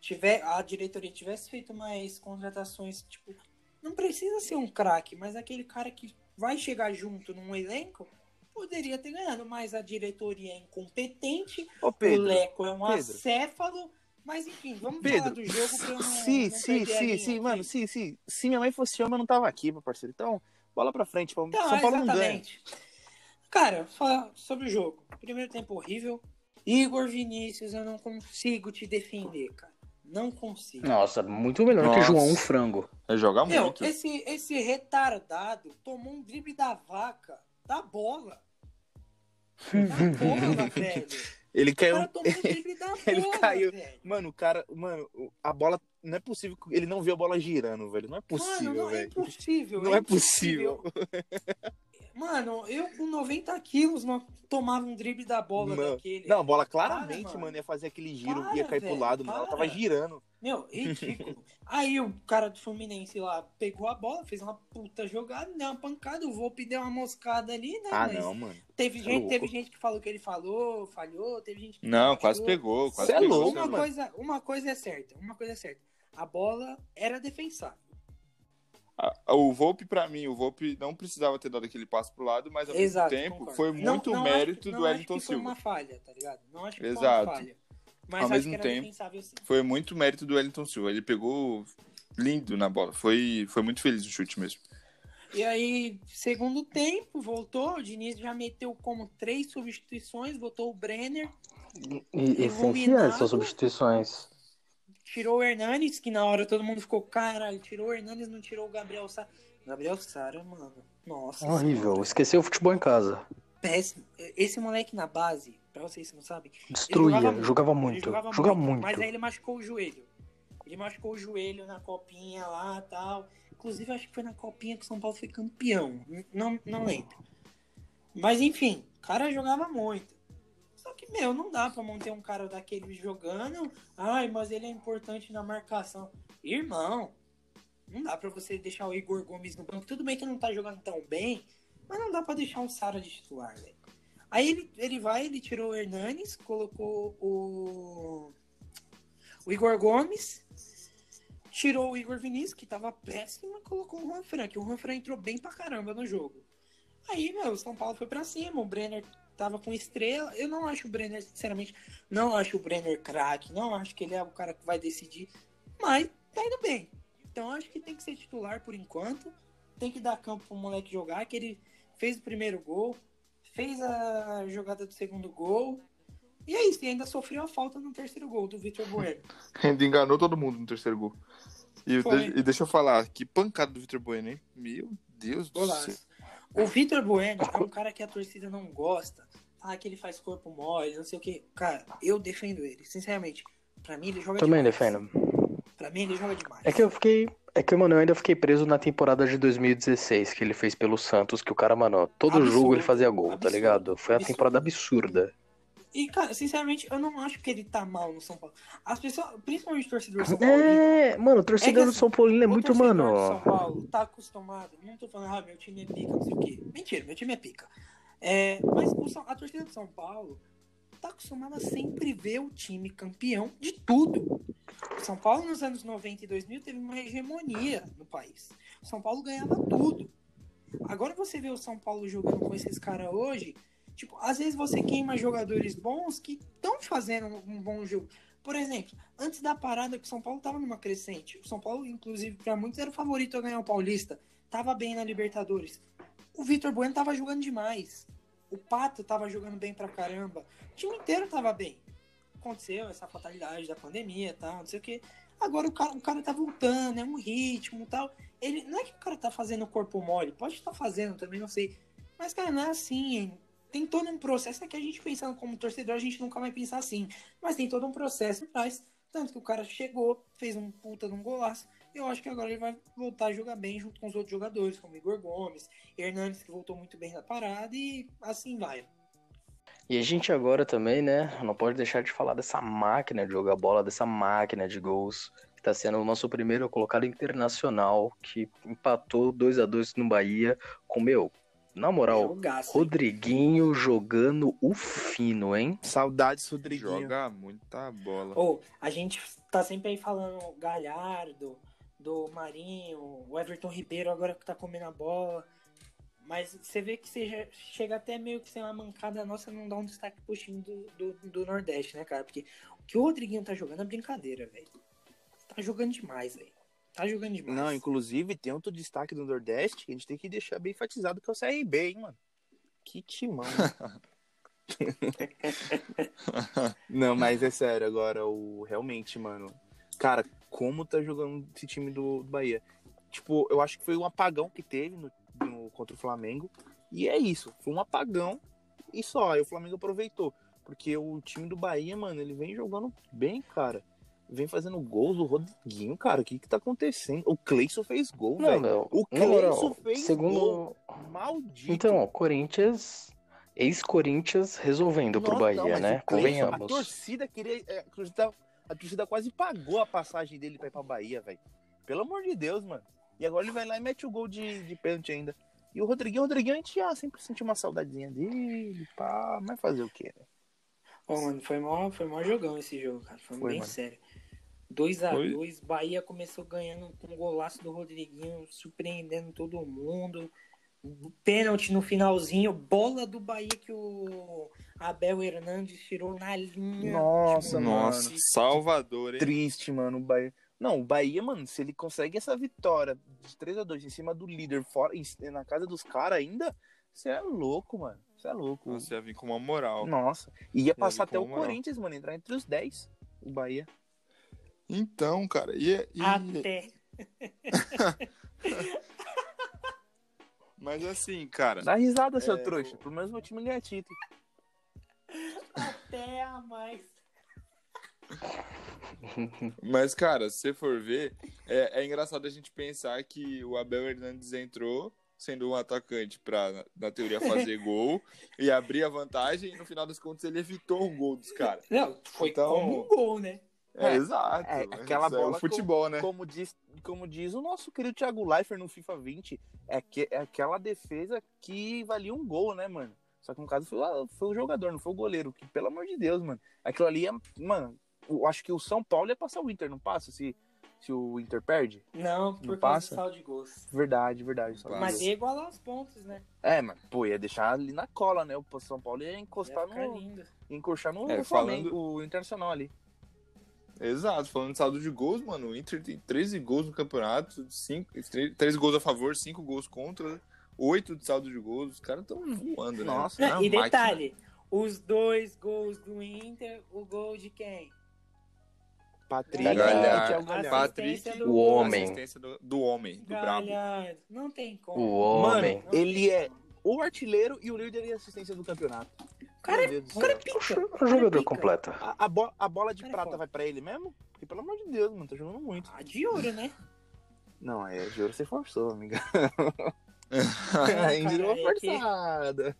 tiver, a diretoria tivesse feito mais contratações, tipo, não precisa ser um craque, mas aquele cara que vai chegar junto num elenco, poderia ter ganhado. Mas a diretoria é incompetente,
Ô,
o
Pedro.
Leco é um
Pedro.
acéfalo. Mas enfim, vamos
Pedro,
falar do jogo pra eu não.
Sim,
não
sim, sim, sim, mano, sim, sim. Se minha mãe fosse homem, eu não tava aqui, meu parceiro. Então, bola pra frente. São
Então,
Paulo não ganha.
exatamente. Cara, falar sobre o jogo. Primeiro tempo horrível. Igor Vinícius, eu não consigo te defender, cara. Não consigo.
Nossa, muito melhor que
Nossa.
João Frango.
É jogar
Meu,
muito.
esse, esse retardado tomou um drible da vaca, da bola. Da bola, (laughs) velho.
Ele
O
caiu.
cara tomou um drible da (laughs) bola,
Ele caiu.
velho.
Mano, o cara. Mano, a bola. Não é possível. que Ele não viu a bola girando, velho. Não é possível,
Mano, não é
velho.
impossível.
Não é possível. (laughs)
Mano, eu com 90 quilos não tomava um drible da bola
Mano,
daquele.
Não, a bola claramente,
Para,
mano. ia fazer aquele giro,
Para,
ia cair pro
velho,
lado, mano. Ela tava girando.
Meu, ridículo. (laughs) Aí o cara do Fluminense lá pegou a bola, fez uma puta jogada, deu uma pancada, o Volpe deu uma moscada ali, né?
Ah,
mas
não, mano.
Teve
é
gente,
louco.
teve gente que falou que ele falou, falhou, teve gente que
Não, quase pegou, quase
Cê é
pegou.
louco,
Uma
mano.
coisa, uma coisa é certa, uma coisa é certa. A bola era defensável.
O Volpe, pra mim, o Volpe não precisava ter dado aquele passo pro lado, mas ao
Exato,
mesmo tempo
concordo.
foi
Não-
muito
não
mérito
acho, não
do
acho
Wellington
que foi
Silva.
uma falha, tá ligado? Não acho que
Exato.
foi uma falha. Mas
Ao
acho
mesmo
que era
tempo. Foi muito mérito do Wellington Silva. Ele pegou lindo na bola. Foi, foi muito feliz no chute mesmo.
E aí, segundo tempo, voltou. O Diniz já meteu como três substituições, botou o Brenner,
E,
Iluminado.
essenciais essas substituições.
Tirou o Hernanes, que na hora todo mundo ficou, caralho, tirou o Hernanes, não tirou o Gabriel Sara. Gabriel Sara, mano, nossa.
Horrível.
senhora,
Esqueceu o futebol em casa.
Péssimo. Esse moleque na base, pra vocês que não sabem,
Destruía.
jogava
Jogava,
muito, jogava
Jogava
muito,
muito.
Mas aí ele machucou o joelho. Ele machucou o joelho na copinha lá tal. Inclusive, acho que foi na copinha que o São Paulo foi campeão. Não, não lembro. Mas enfim, o cara jogava muito. Só que, meu, não dá pra manter um cara daquele jogando. Ai, mas ele é importante na marcação. Irmão, não dá pra você deixar o Igor Gomes no banco. Tudo bem que não tá jogando tão bem, mas não dá pra deixar o Sara de titular, velho. Aí ele, ele vai, ele tirou o Hernanes, colocou o, o Igor Gomes, tirou o Igor Vinícius, que tava péssimo, e colocou o Juan Fran, que o Juan Fran entrou bem pra caramba no jogo. Aí, meu, o São Paulo foi pra cima, o Brenner tava com estrela. Eu não acho o Brenner, sinceramente, não acho o Brenner craque, não acho que ele é o cara que vai decidir, mas tá indo bem. Então acho que tem que ser titular por enquanto. Tem que dar campo pro moleque jogar, que ele fez o primeiro gol, fez a jogada do segundo gol. E é isso, e ainda sofreu a falta no terceiro gol do Vitor Bueno. (laughs)
Ainda enganou todo mundo no terceiro gol. E, de- e deixa eu falar, que pancada do Vitor Bueno, hein? Meu Deus do céu.
O Vitor Bueno é um cara que a torcida não gosta. Ah, que ele faz corpo mole, não sei o que. Cara, eu defendo ele, sinceramente. Pra mim ele joga
Também
demais.
defendo.
Pra mim ele joga demais.
É que eu fiquei. É que, mano, eu ainda fiquei preso na temporada de 2016 que ele fez pelo Santos, que o cara, mano, todo
Absurdo,
jogo ele fazia gol, tá
absurdo,
ligado? Foi a
absurdo.
temporada absurda.
E, cara, sinceramente, eu não acho que ele tá mal no São Paulo. As pessoas, principalmente o torcedor São Paulino,
É, mano, o
É
torcedor
que
do São Paulino é
o
muito, mano.
de São Paulo tá acostumado. Não tô falando, ah, meu time é pica, não sei o quê. Mentira, meu time é pica. É, mas o a torcida de São Paulo tá acostumada a sempre ver o time campeão de tudo. O São Paulo nos anos 90 e 2000 teve uma hegemonia no país. O São Paulo ganhava tudo. Agora você vê o São Paulo jogando com esses caras hoje, tipo, às vezes você queima jogadores bons que estão fazendo um bom jogo. Por exemplo, antes da parada que o São Paulo tava numa crescente. O São Paulo, inclusive, para muitos era o favorito a ganhar o Paulista. Tava bem na Libertadores. O Vitor Bueno tava jogando demais. O Pato tava jogando bem pra caramba. O time inteiro tava bem. Aconteceu essa fatalidade da pandemia e tal, não sei o que. Agora o cara, o cara tá voltando, é um ritmo tal. Ele, não é que o cara tá fazendo corpo mole, pode estar fazendo também, não sei. Mas, cara, não é assim, hein? Tem todo um processo, é que a gente pensando como torcedor, a gente nunca vai pensar assim. Mas tem todo um processo por trás. Tanto que o cara chegou, fez um puta de um golaço. Eu acho que agora ele vai voltar a jogar bem junto com os outros jogadores, como Igor Gomes, Hernandes, que voltou muito bem na parada, e assim vai.
E a gente agora também, né, não pode deixar de falar dessa máquina de jogar bola, dessa máquina de gols, que tá sendo o nosso primeiro colocado internacional, que empatou 2 a 2 no Bahia, com, meu, na moral,
Jogaço, hein?
Rodriguinho jogando o fino, hein?
Saudades, Rodriguinho.
Joga muita bola.
Ou, a gente tá sempre aí falando Galhardo, do Marinho, o Everton Ribeiro agora que tá comendo a bola. Mas você vê que seja, chega até meio que ser uma mancada nossa não dar um destaque pro time do, do, do Nordeste, né, cara? Porque o que o Rodriguinho tá jogando é brincadeira, velho. Tá jogando demais, velho. Tá jogando demais.
Não, inclusive tem outro destaque do Nordeste que a gente tem que deixar bem enfatizado que é o CRB, hein, mano. Que timão. (laughs) Não, mas é sério, agora, o realmente, mano. Cara, como tá jogando esse time do, do Bahia? Tipo, eu acho que foi um apagão que teve no, no- contra o Flamengo. E é isso, foi um apagão e só. Aí o Flamengo aproveitou. Porque o time do Bahia, mano, ele vem jogando bem, cara. Vem fazendo gols, o Rodriguinho, cara, o que que tá acontecendo? O Cleison fez gol,
Não,
velho.
meu.
O Cleison fez
segundo.
gol. Maldito.
Então, Corinthians. Ex-Corinthians resolvendo pro
Não,
Bahia,
não, mas
né?
o Cleison, A
Convenhamos.
torcida queria. é, A torcida, a torcida quase pagou a passagem dele pra ir pra Bahia, velho. Pelo amor de Deus, mano. E agora ele vai lá e mete o gol de, de pênalti ainda. E o Rodriguinho, o Rodriguinho, a gente ah, sempre sentiu uma saudadezinha dele, pá. Mas fazer o quê, né?
Ô, mano, foi mó, foi mó jogão esse jogo, cara. Foi,
Foi,
bem
mano.
sério. 2x2,
Foi.
Bahia começou ganhando com um golaço do Rodriguinho, surpreendendo todo mundo. Pênalti no finalzinho, bola do Bahia que o Abel Hernandes tirou na linha.
Nossa,
Tipo,
mano.
Nossa, Salvador, hein?
Triste, mano, o Bahia. Não, o Bahia, mano, se ele consegue essa vitória de 3x2 em cima do líder, fora, na casa dos caras ainda, você é louco, mano. Você é louco.
Nossa, ia vir com uma moral.
Nossa. E ia passar até o
moral.
Corinthians, mano, entrar entre os 10. O Bahia.
Então, cara, e, e-
Até. (laughs)
mas assim, cara,
Dá risada, seu
É,
trouxa.
o-
Pelo menos meu time ganha título.
Até a mais. (laughs)
mas cara, se você for ver, é, é engraçado a gente pensar que o Abel Hernandes entrou sendo um atacante pra, na, na teoria, fazer (laughs) gol e abrir a vantagem e no final das contas ele evitou um gol dos caras.
Não, foi
Então-
como um gol, né?
É,
É,
exato.
é, aquela
isso é
bola
o futebol, né?
Como diz, como diz o nosso querido Thiago Leifert no FIFA 20, é, que, é aquela defesa que valia um gol, né, mano? Só que no caso foi, o- foi o jogador, não foi o goleiro. Que, pelo amor de Deus, mano. Aquilo ali é. Mano, eu acho que o São Paulo ia passar o Inter, não passa? Se, se o Inter perde?
Não, por
Não passa?
saldo de gols.
Verdade, verdade.
Mas ia igualar os pontos, né?
É, mano, pô, ia deixar ali na cola, né? O São Paulo ia
Ia
encostar
ficar
no.
lindo.
ia encoxar no,
É,
no
falando-
Flamengo, o Internacional ali.
Exato, falando de saldo de gols, mano, o Inter tem 13 gols no campeonato, 5, 13 gols a favor, 5 gols contra, 8 de saldo de gols, os caras estão voando, né?
Nossa,
Não,
não,
e
máquina.
detalhe, os dois gols do Inter, o gol de quem?
Patrick
Galhardo.
Patrick,
do
O homem.
assistência do, do homem, do brabo.
Galhardo. Não tem como.
O homem.
Não
Ele é o artilheiro e o líder de assistência do campeonato.
O cara,
do
o cara é pica.
O jogador
pica.
completo.
A, a bo- a bola de
é
prata
foda.
vai pra ele mesmo? Porque, pelo amor de Deus, mano, tá jogando muito.
Ah, de ouro, né?
Não, é, de ouro você forçou, amiga. (laughs)
Não,
A Indy deu uma
cara, é que-
forçada.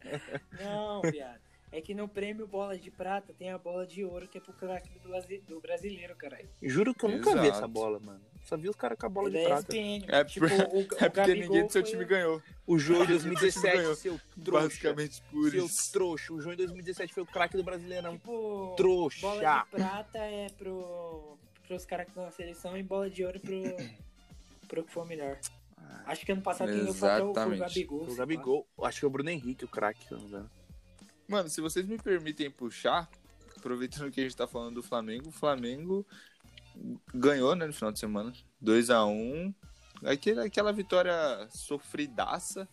Não, viado. É que no prêmio bola de prata tem a bola de ouro que é pro craque do, brasi- do brasileiro, caralho.
Juro que eu nunca vi essa bola, mano. Só vi os caras com a bola
É
de
da
prata.
É
tipo, o, o
É porque
Gabigol
ninguém do seu time
o-
ganhou.
O jogo em
Seu
2017,
ganhou.
seu trouxa.
Basicamente por
Seu
isso.
trouxa. O jogo em 2017 foi o craque do Brasileirão.
Tipo,
Trouxa.
bola de prata é pro, pros caras que estão na seleção e bola de ouro pro, pro que for melhor. Acho que ano passado quem ganhou foi o- o. Gabigol.
O. Gabigol, acho que é o Bruno Henrique, o craque.
Mano, se vocês me permitem puxar, aproveitando que a gente tá falando do Flamengo, o Flamengo ganhou, né, no final de semana. 2x1. Aquela, aquela vitória sofridaça.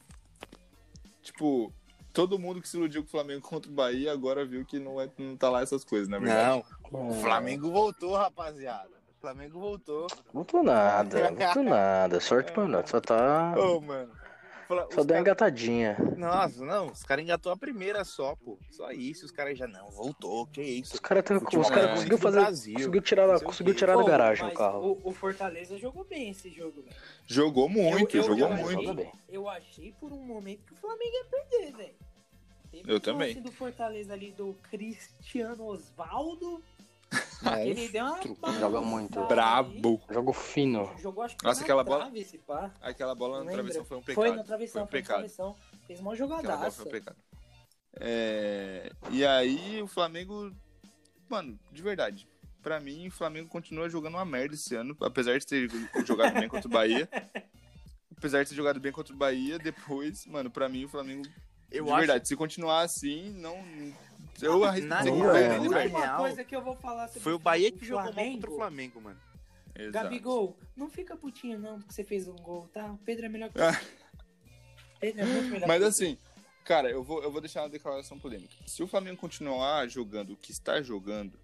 Tipo, todo mundo que se iludiu com o Flamengo contra o Bahia agora viu que não, é, não tá lá essas coisas, na verdade.
Não, o Flamengo voltou, rapaziada. O Flamengo voltou.
Voltou nada, voltou nada. Sorte pra nós. Só tá.
Ô, mano. Fla-
Só deu uma
cara-
engatadinha.
Nossa, não, os caras engatou a primeira só, pô. Só isso, os caras já não, voltou, que isso.
Os caras os cara
é
conseguiu fazer.
Brasil.
Conseguiu tirar, da, conseguiu tirar da garagem
mas
o carro.
O, o Fortaleza jogou bem esse jogo, velho.
Jogou muito,
Eu- eu-
jogou
eu
muito.
achei-. Eu achei por um momento que o Flamengo ia perder, velho.
Eu também.
do Fortaleza ali do Cristiano Osvaldo.
É,
Ele deu uma
Joga muito.
Brabo.
Jogo fino.
Jogou, acho que
Nossa, aquela bola-. Aquela bola na travessão foi um pecado.
Foi na travessão,
Foi um
foi na travessão. Fez uma jogadaça.
foi um pecado. É, E aí o Flamengo. Mano, de verdade. Pra mim, o Flamengo continua jogando uma merda esse ano, apesar de ter jogado bem contra o Bahia. (laughs) Apesar de ter jogado bem contra o Bahia, depois, mano, pra mim o Flamengo.
Eu
de
acho-
verdade, se continuar assim, não. Eu arrisco
Na
dizer
real,
real,
coisa que eu vou falar sobre
Foi o Bahia que jogou mal contra o Flamengo, mano.
Exato.
Gabigol, não fica putinho não, porque você fez um gol, tá? O Pedro é melhor que (laughs) você. Pedro é muito melhor
Mas
que
assim, Cara, eu vou, eu vou deixar uma declaração polêmica. Se o Flamengo continuar jogando o que está jogando,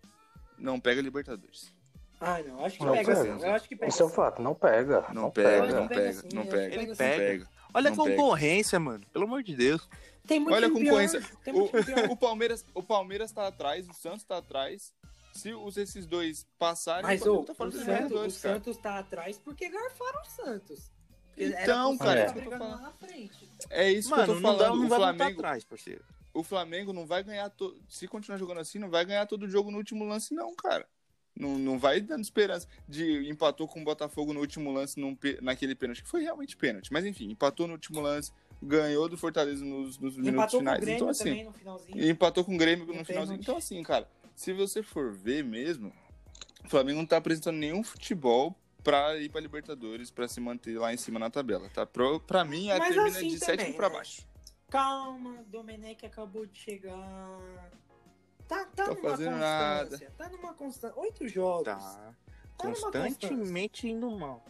não pega Libertadores.
Ah, não, acho que
Não
pega
pega.
sim. Eu acho que pega
Isso é um fato, não pega.
Não, pega, não
Não
pega,
pega
não pega. Não
pega sim.
pega.
Olha a concorrência, mano. Pelo amor de Deus.
Tem muito
Olha a concorrência. O, (laughs) o Palmeiras, o Palmeiras tá atrás, o Santos tá atrás. Se os, esses dois passarem,
Mas
o
ô,
tá fora
o, Santos, o. Santos tá atrás porque garfaram o Santos. Porque
Então,
cara, é isso
que eu tô
brigando
falando.
lá na frente.
É isso
Mano,
que eu tô
não,
falando.
dá, não
o,
vai
Flamengo,
atrás, parceiro.
o Flamengo não vai ganhar. To... Se continuar jogando assim, não vai ganhar todo jogo no último lance, não, cara. Não, não vai dando esperança. De empatou com o Botafogo no último lance num pe- naquele pênalti, que foi realmente pênalti. Mas enfim, empatou no último lance, ganhou do Fortaleza nos, nos minutos
Empatou com o
finais.
Grêmio
Então, assim.
também no finalzinho.
E empatou com o Grêmio no finalzinho. Então, assim, cara, se você for ver mesmo, o Flamengo não tá apresentando nenhum futebol pra ir pra Libertadores, pra se manter lá em cima na tabela, tá? Pro, pra mim,
Mas
termina
assim
de sétimo pra
né?
baixo.
Calma, Domenech acabou de chegar. Tá, tá
Tá
numa
fazendo
constância. Tá numa constância. Oito jogos.
Tá.
Tá
Constantemente indo mal.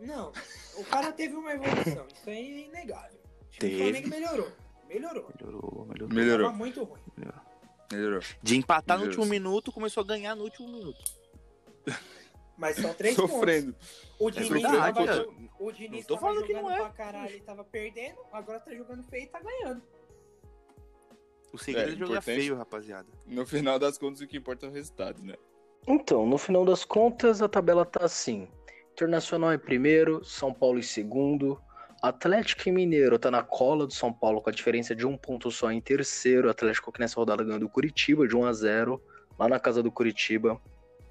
Não, o cara teve uma evolução. Isso aí é inegável. O time
Teve.
do Flamengo melhorou. Melhorou.
Melhorou, melhorou.
Melhorou,
Tava muito ruim.
melhorou.
De empatar no
Deus.
último minuto, começou a ganhar no último minuto.
Mas só três
Sofrendo.
pontos. O Diniz, tava, o Diniz
Não tô
tava
falando que
jogando
não é.
pra caralho e tava perdendo. Agora tá jogando feio e tá ganhando.
O segredo
É,
é, jogar feio, rapaziada.
No final das contas, o que importa é o resultado, né?
Então, no final das contas, a tabela tá assim. Internacional em primeiro, São Paulo em segundo. Atlético e Mineiro tá na cola do São Paulo com a diferença de um ponto só em terceiro. Atlético que nessa rodada ganhou do Curitiba de 1 a 0 lá na casa do Curitiba.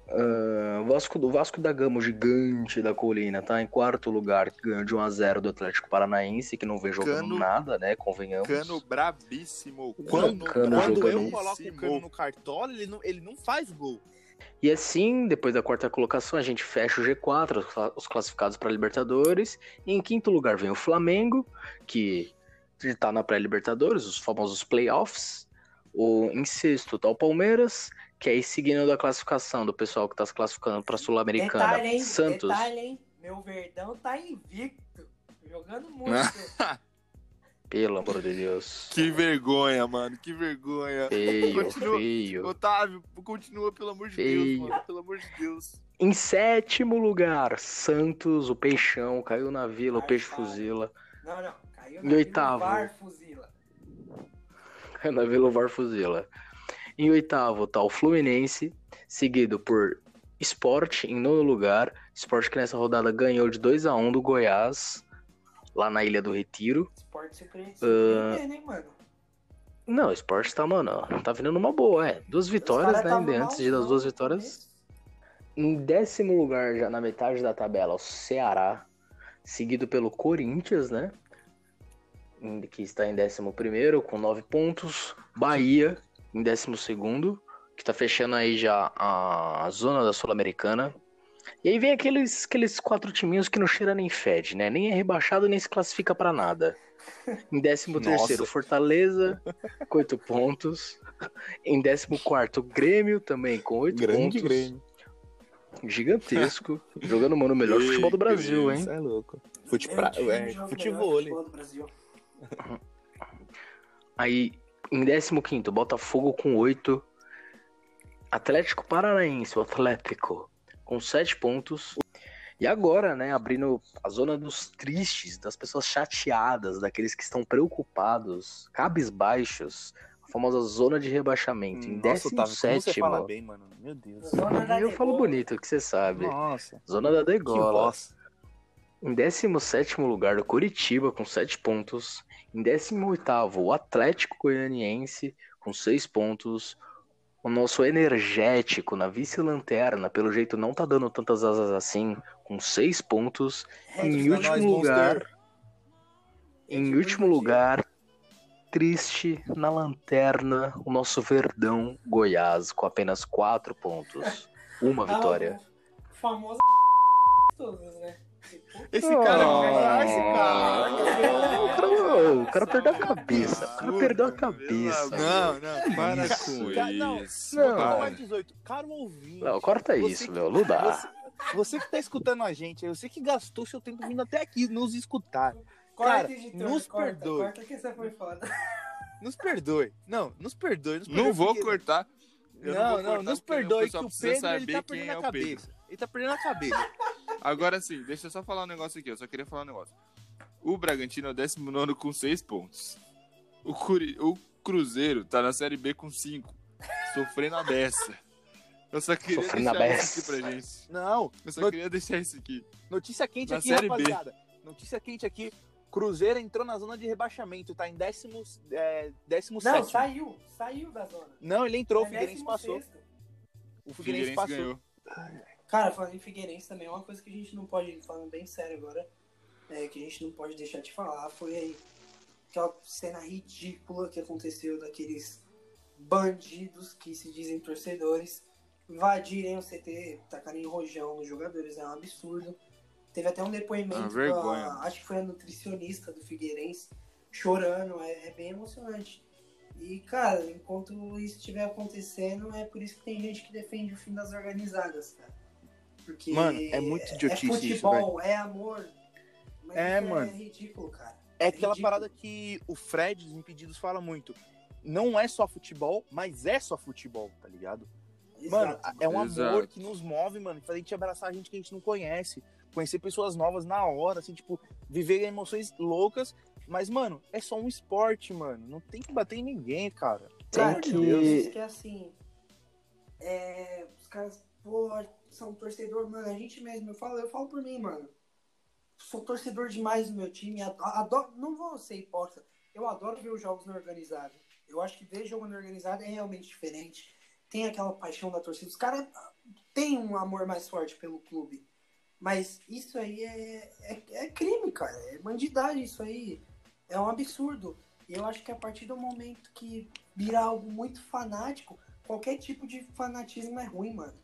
Ah, Vasco do Vasco da Gama, o gigante da colina, tá em quarto lugar, que ganhou de 1 a 0 do Atlético Paranaense, que não vem jogando
Cano-
nada, né? Convenhamos.
Cano brabíssimo.
Quando,
Cano
quando eu coloco o cano no cartola, ele não, ele não faz gol.
E assim, depois da quarta colocação, a gente fecha o G4, os cla- os classificados para Libertadores. E em quinto lugar vem o Flamengo, que está na pré-Libertadores, os famosos playoffs. O, em sexto tá o Palmeiras, que aí seguindo da classificação do pessoal que está se classificando para Sul-Americana,
Detalhe, hein?
Santos.
Detalhe, hein? Meu Verdão tá invicto. Jogando muito. (laughs)
Pelo amor de Deus.
Que vergonha, mano. Que vergonha.
Feio,
Continua.
feio.
Otávio, continua, pelo amor de
Feio.
Deus, mano. Pelo amor de Deus.
Em sétimo lugar, Santos, o Peixão, caiu na vila, o
Ai,
Peixe
cara.
fuzila.
Não, não. Caiu
Em
na
oitavo.
VAR, fuzila.
na Vila Var Fuzila. Em oitavo tá o Fluminense, seguido por Sport em nono lugar. Sport que nessa rodada ganhou de 2 a 1 do Goiás, lá na Ilha do Retiro.
Esporte
Ah,
mano?
Não, o Sport tá, mano, tá vindo numa boa, é. Duas vitórias, né?
tavam
Antes de das duas vitórias. Em décimo lugar, já na metade da tabela, o Ceará, seguido pelo Corinthians, né? Que está em décimo primeiro, com nove pontos. Bahia, em décimo segundo, que tá fechando aí já a zona da Sul-Americana. E aí vem aqueles, aqueles quatro timinhos que não cheira nem fede, né? Nem é rebaixado, nem se classifica pra nada. Em décimo terceiro,
Nossa.
Fortaleza, com oito pontos. Em décimo quarto, Grêmio, também com oito pontos. Gigantesco. Jogando, mano, o melhor
Ei,
futebol do Brasil, hein?
Isso é louco. Fute pra... é,
o
futebol,
melhor futebol do Brasil.
Aí, em 15, Botafogo com 8. Atlético Paranaense, o Atlético, com 7 pontos. E agora, né, abrindo a zona dos tristes, das pessoas chateadas, daqueles que estão preocupados, cabisbaixos, a famosa zona de rebaixamento. em
Nossa, Otávio, como você
17,
fala bem, mano. Meu Deus.
Zona da
eu falo bonito, que você sabe.
Nossa,
Zona da
que
degola.
bosta.
Em 17 lugar, o Curitiba, com 7 pontos. Em 18, o Atlético Goianiense, com 6 pontos. O nosso energético na vice-lanterna, pelo jeito, não tá dando tantas asas assim, com 6 pontos. Em
pra
último
nós,
lugar,
Monster.
em
Gente,
último lugar, triste na lanterna, o nosso Verdão Goiás, com apenas 4 pontos. Uma (laughs)
Ah,
vitória.
o famoso (laughs) todos, né?
Esse
Oh.
cara,
Ah,
esse
O
cara.
cara, o cara perdeu a cabeça. O cara perdeu a cabeça.
Não, não, para
Isso.
com
Cara, não,
isso.
não.
Não,
para.
mais 18. Caro ouvinte.
Não, corta isso,
que-
meu. Não dá.
Você, você que tá escutando a gente, eu sei que gastou seu tempo vindo até aqui nos escutar.
Corta,
Cara,
editor,
nos
corta,
perdoe.
corta que essa foi foda.
nos perdoe. Não, nos perdoe. Nos
Não
perdoe
vou
porque-
cortar. Eu
Não,
vou
não,
cortar
nos perdoe que o
precisa
Pedro ele
saber
tá
quem
perdendo
é
a cabeça. Ele tá perdendo a cabeça.
Agora sim, deixa eu só falar um negócio aqui. Eu só queria falar um negócio. O Bragantino é o 19 com 6 pontos. O, Curi... o Cruzeiro tá na Série B com 5. Sofrendo a beça. Eu só queria
Sofrendo a
deixar
beça.
isso aqui pra gente.
Não,
Eu só
Not-
queria deixar isso aqui.
notícia quente
Na
aqui,
Série B.
rapaziada. Notícia quente aqui. Cruzeiro entrou na zona de rebaixamento, tá em décimo, é, décimo
Não,
sétimo.
saiu. Saiu da zona.
Não, ele entrou, o
É
Figueirense passou.
16º.
O Figueirense,
Figueirense
passou.
ganhou.
Cara, falando em Figueirense também, uma coisa que a gente não pode, falando bem sério agora, é, que a gente não pode deixar de falar, foi aí aquela cena ridícula que aconteceu daqueles bandidos que se dizem torcedores invadirem o CT, tacarem rojão nos jogadores, é um absurdo. Teve até um depoimento,
vergonha.
da- acho que foi a nutricionista do Figueirense, chorando, é, é bem emocionante. E, cara, enquanto isso estiver acontecendo, é por isso que tem gente que defende o fim das organizadas, cara. Porque
Mano, é muito idiotice
é
isso,
futebol, é amor. Mas
É,
isso
mano.
É ridículo, cara.
É aquela
ridículo.
parada que o Fred dos Impedidos fala muito. Não é só futebol, mas é só futebol, tá ligado? Mano,
Exato.
é um amor
Exato.
que nos move, mano, que faz a gente abraçar a gente que a gente não conhece, conhecer pessoas novas na hora, assim, tipo, viver emoções loucas. Mas, mano, é só um esporte, mano. Não tem que bater em ninguém, cara.
Cara,
que-
que é assim. é, os caras, pô, são torcedor, mano. A gente mesmo, eu falo, eu falo por mim, mano. Sou torcedor demais do meu time. ado- Adoro, não vou ser hipócrita. Eu adoro ver os jogos no organizado. Eu acho que ver jogo no organizado é realmente diferente. Tem aquela paixão da torcida. Os caras têm um amor mais forte pelo clube. Mas isso aí é, é, é crime, cara. É bandidagem isso aí. É um absurdo. E eu acho que a partir do momento que virar algo muito fanático, qualquer tipo de fanatismo é ruim, mano.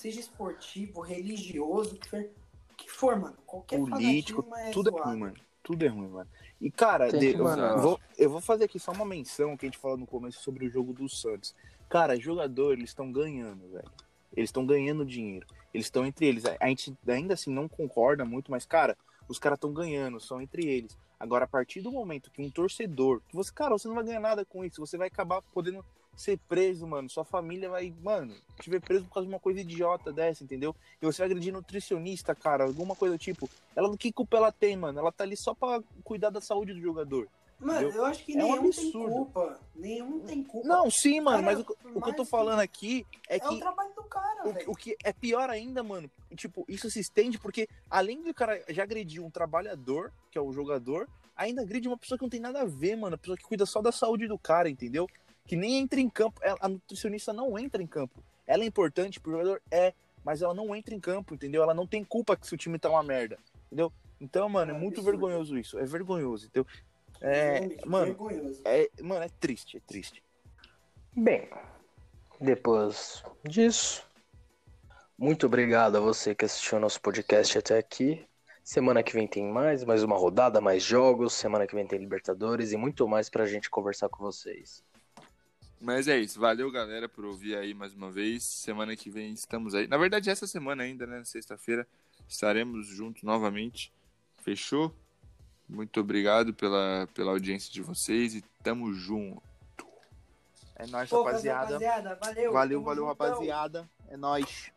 Seja esportivo, religioso, o que for, que for mano. Qualquer
Político,
é
tudo é ruim, mano. Tudo é ruim, mano. E, cara, de-
que
eu, vou, eu vou fazer aqui só uma menção que a gente falou no começo sobre o jogo do Santos. Cara, jogador, eles estão ganhando, velho. Eles estão ganhando dinheiro. Eles estão entre eles. A gente ainda assim não concorda muito, mas, cara, os caras estão ganhando, são entre eles. Agora, a partir do momento que um torcedor, que você, cara, você não vai ganhar nada com isso, você vai acabar podendo ser preso, mano. Sua família vai, mano, te ver preso por causa de uma coisa idiota dessa, entendeu? E você vai agredir nutricionista, cara, alguma coisa do tipo. Ela, que culpa ela tem, mano? Ela tá ali só pra cuidar da saúde do jogador.
Mano,
Entendeu?
eu acho que
É um
nenhum tem
absurdo.
culpa. Nenhum tem culpa.
Não, sim, mano,
Cara,
mas o, o que eu
mas
tô falando aqui é
é o
que
trabalho do cara,
o, o que é pior ainda, mano, tipo, isso se estende porque além do cara já agredir um trabalhador, que é o jogador, ainda agride uma pessoa que não tem nada a ver, mano, a pessoa que cuida só da saúde do cara, entendeu? Que nem entra em campo, ela- a nutricionista não entra em campo. Ela é importante pro jogador, é, mas ela não entra em campo, entendeu? Ela não tem culpa que se o time tá uma merda, entendeu? Então, mano, é
É
muito
absurdo.
vergonhoso isso, é vergonhoso, entendeu? É,
Realmente,
mano,
vergonhoso.
é, mano, é triste, é triste.
Bem, depois disso, muito obrigado a você que assistiu nosso podcast até aqui. Semana que vem tem mais, mais uma rodada, mais jogos. Semana que vem tem Libertadores e muito mais pra gente conversar com vocês.
Mas é isso. Valeu, galera, por ouvir aí mais uma vez. Semana que vem estamos aí. Na verdade, essa semana ainda, né? Sexta-feira, estaremos juntos novamente. Fechou? Muito obrigado pela, pela audiência de vocês e tamo junto.
É nóis,
Pô,
rapaziada.
rapaziada, valeu.
Valeu, valeu, rapaziada. É nóis.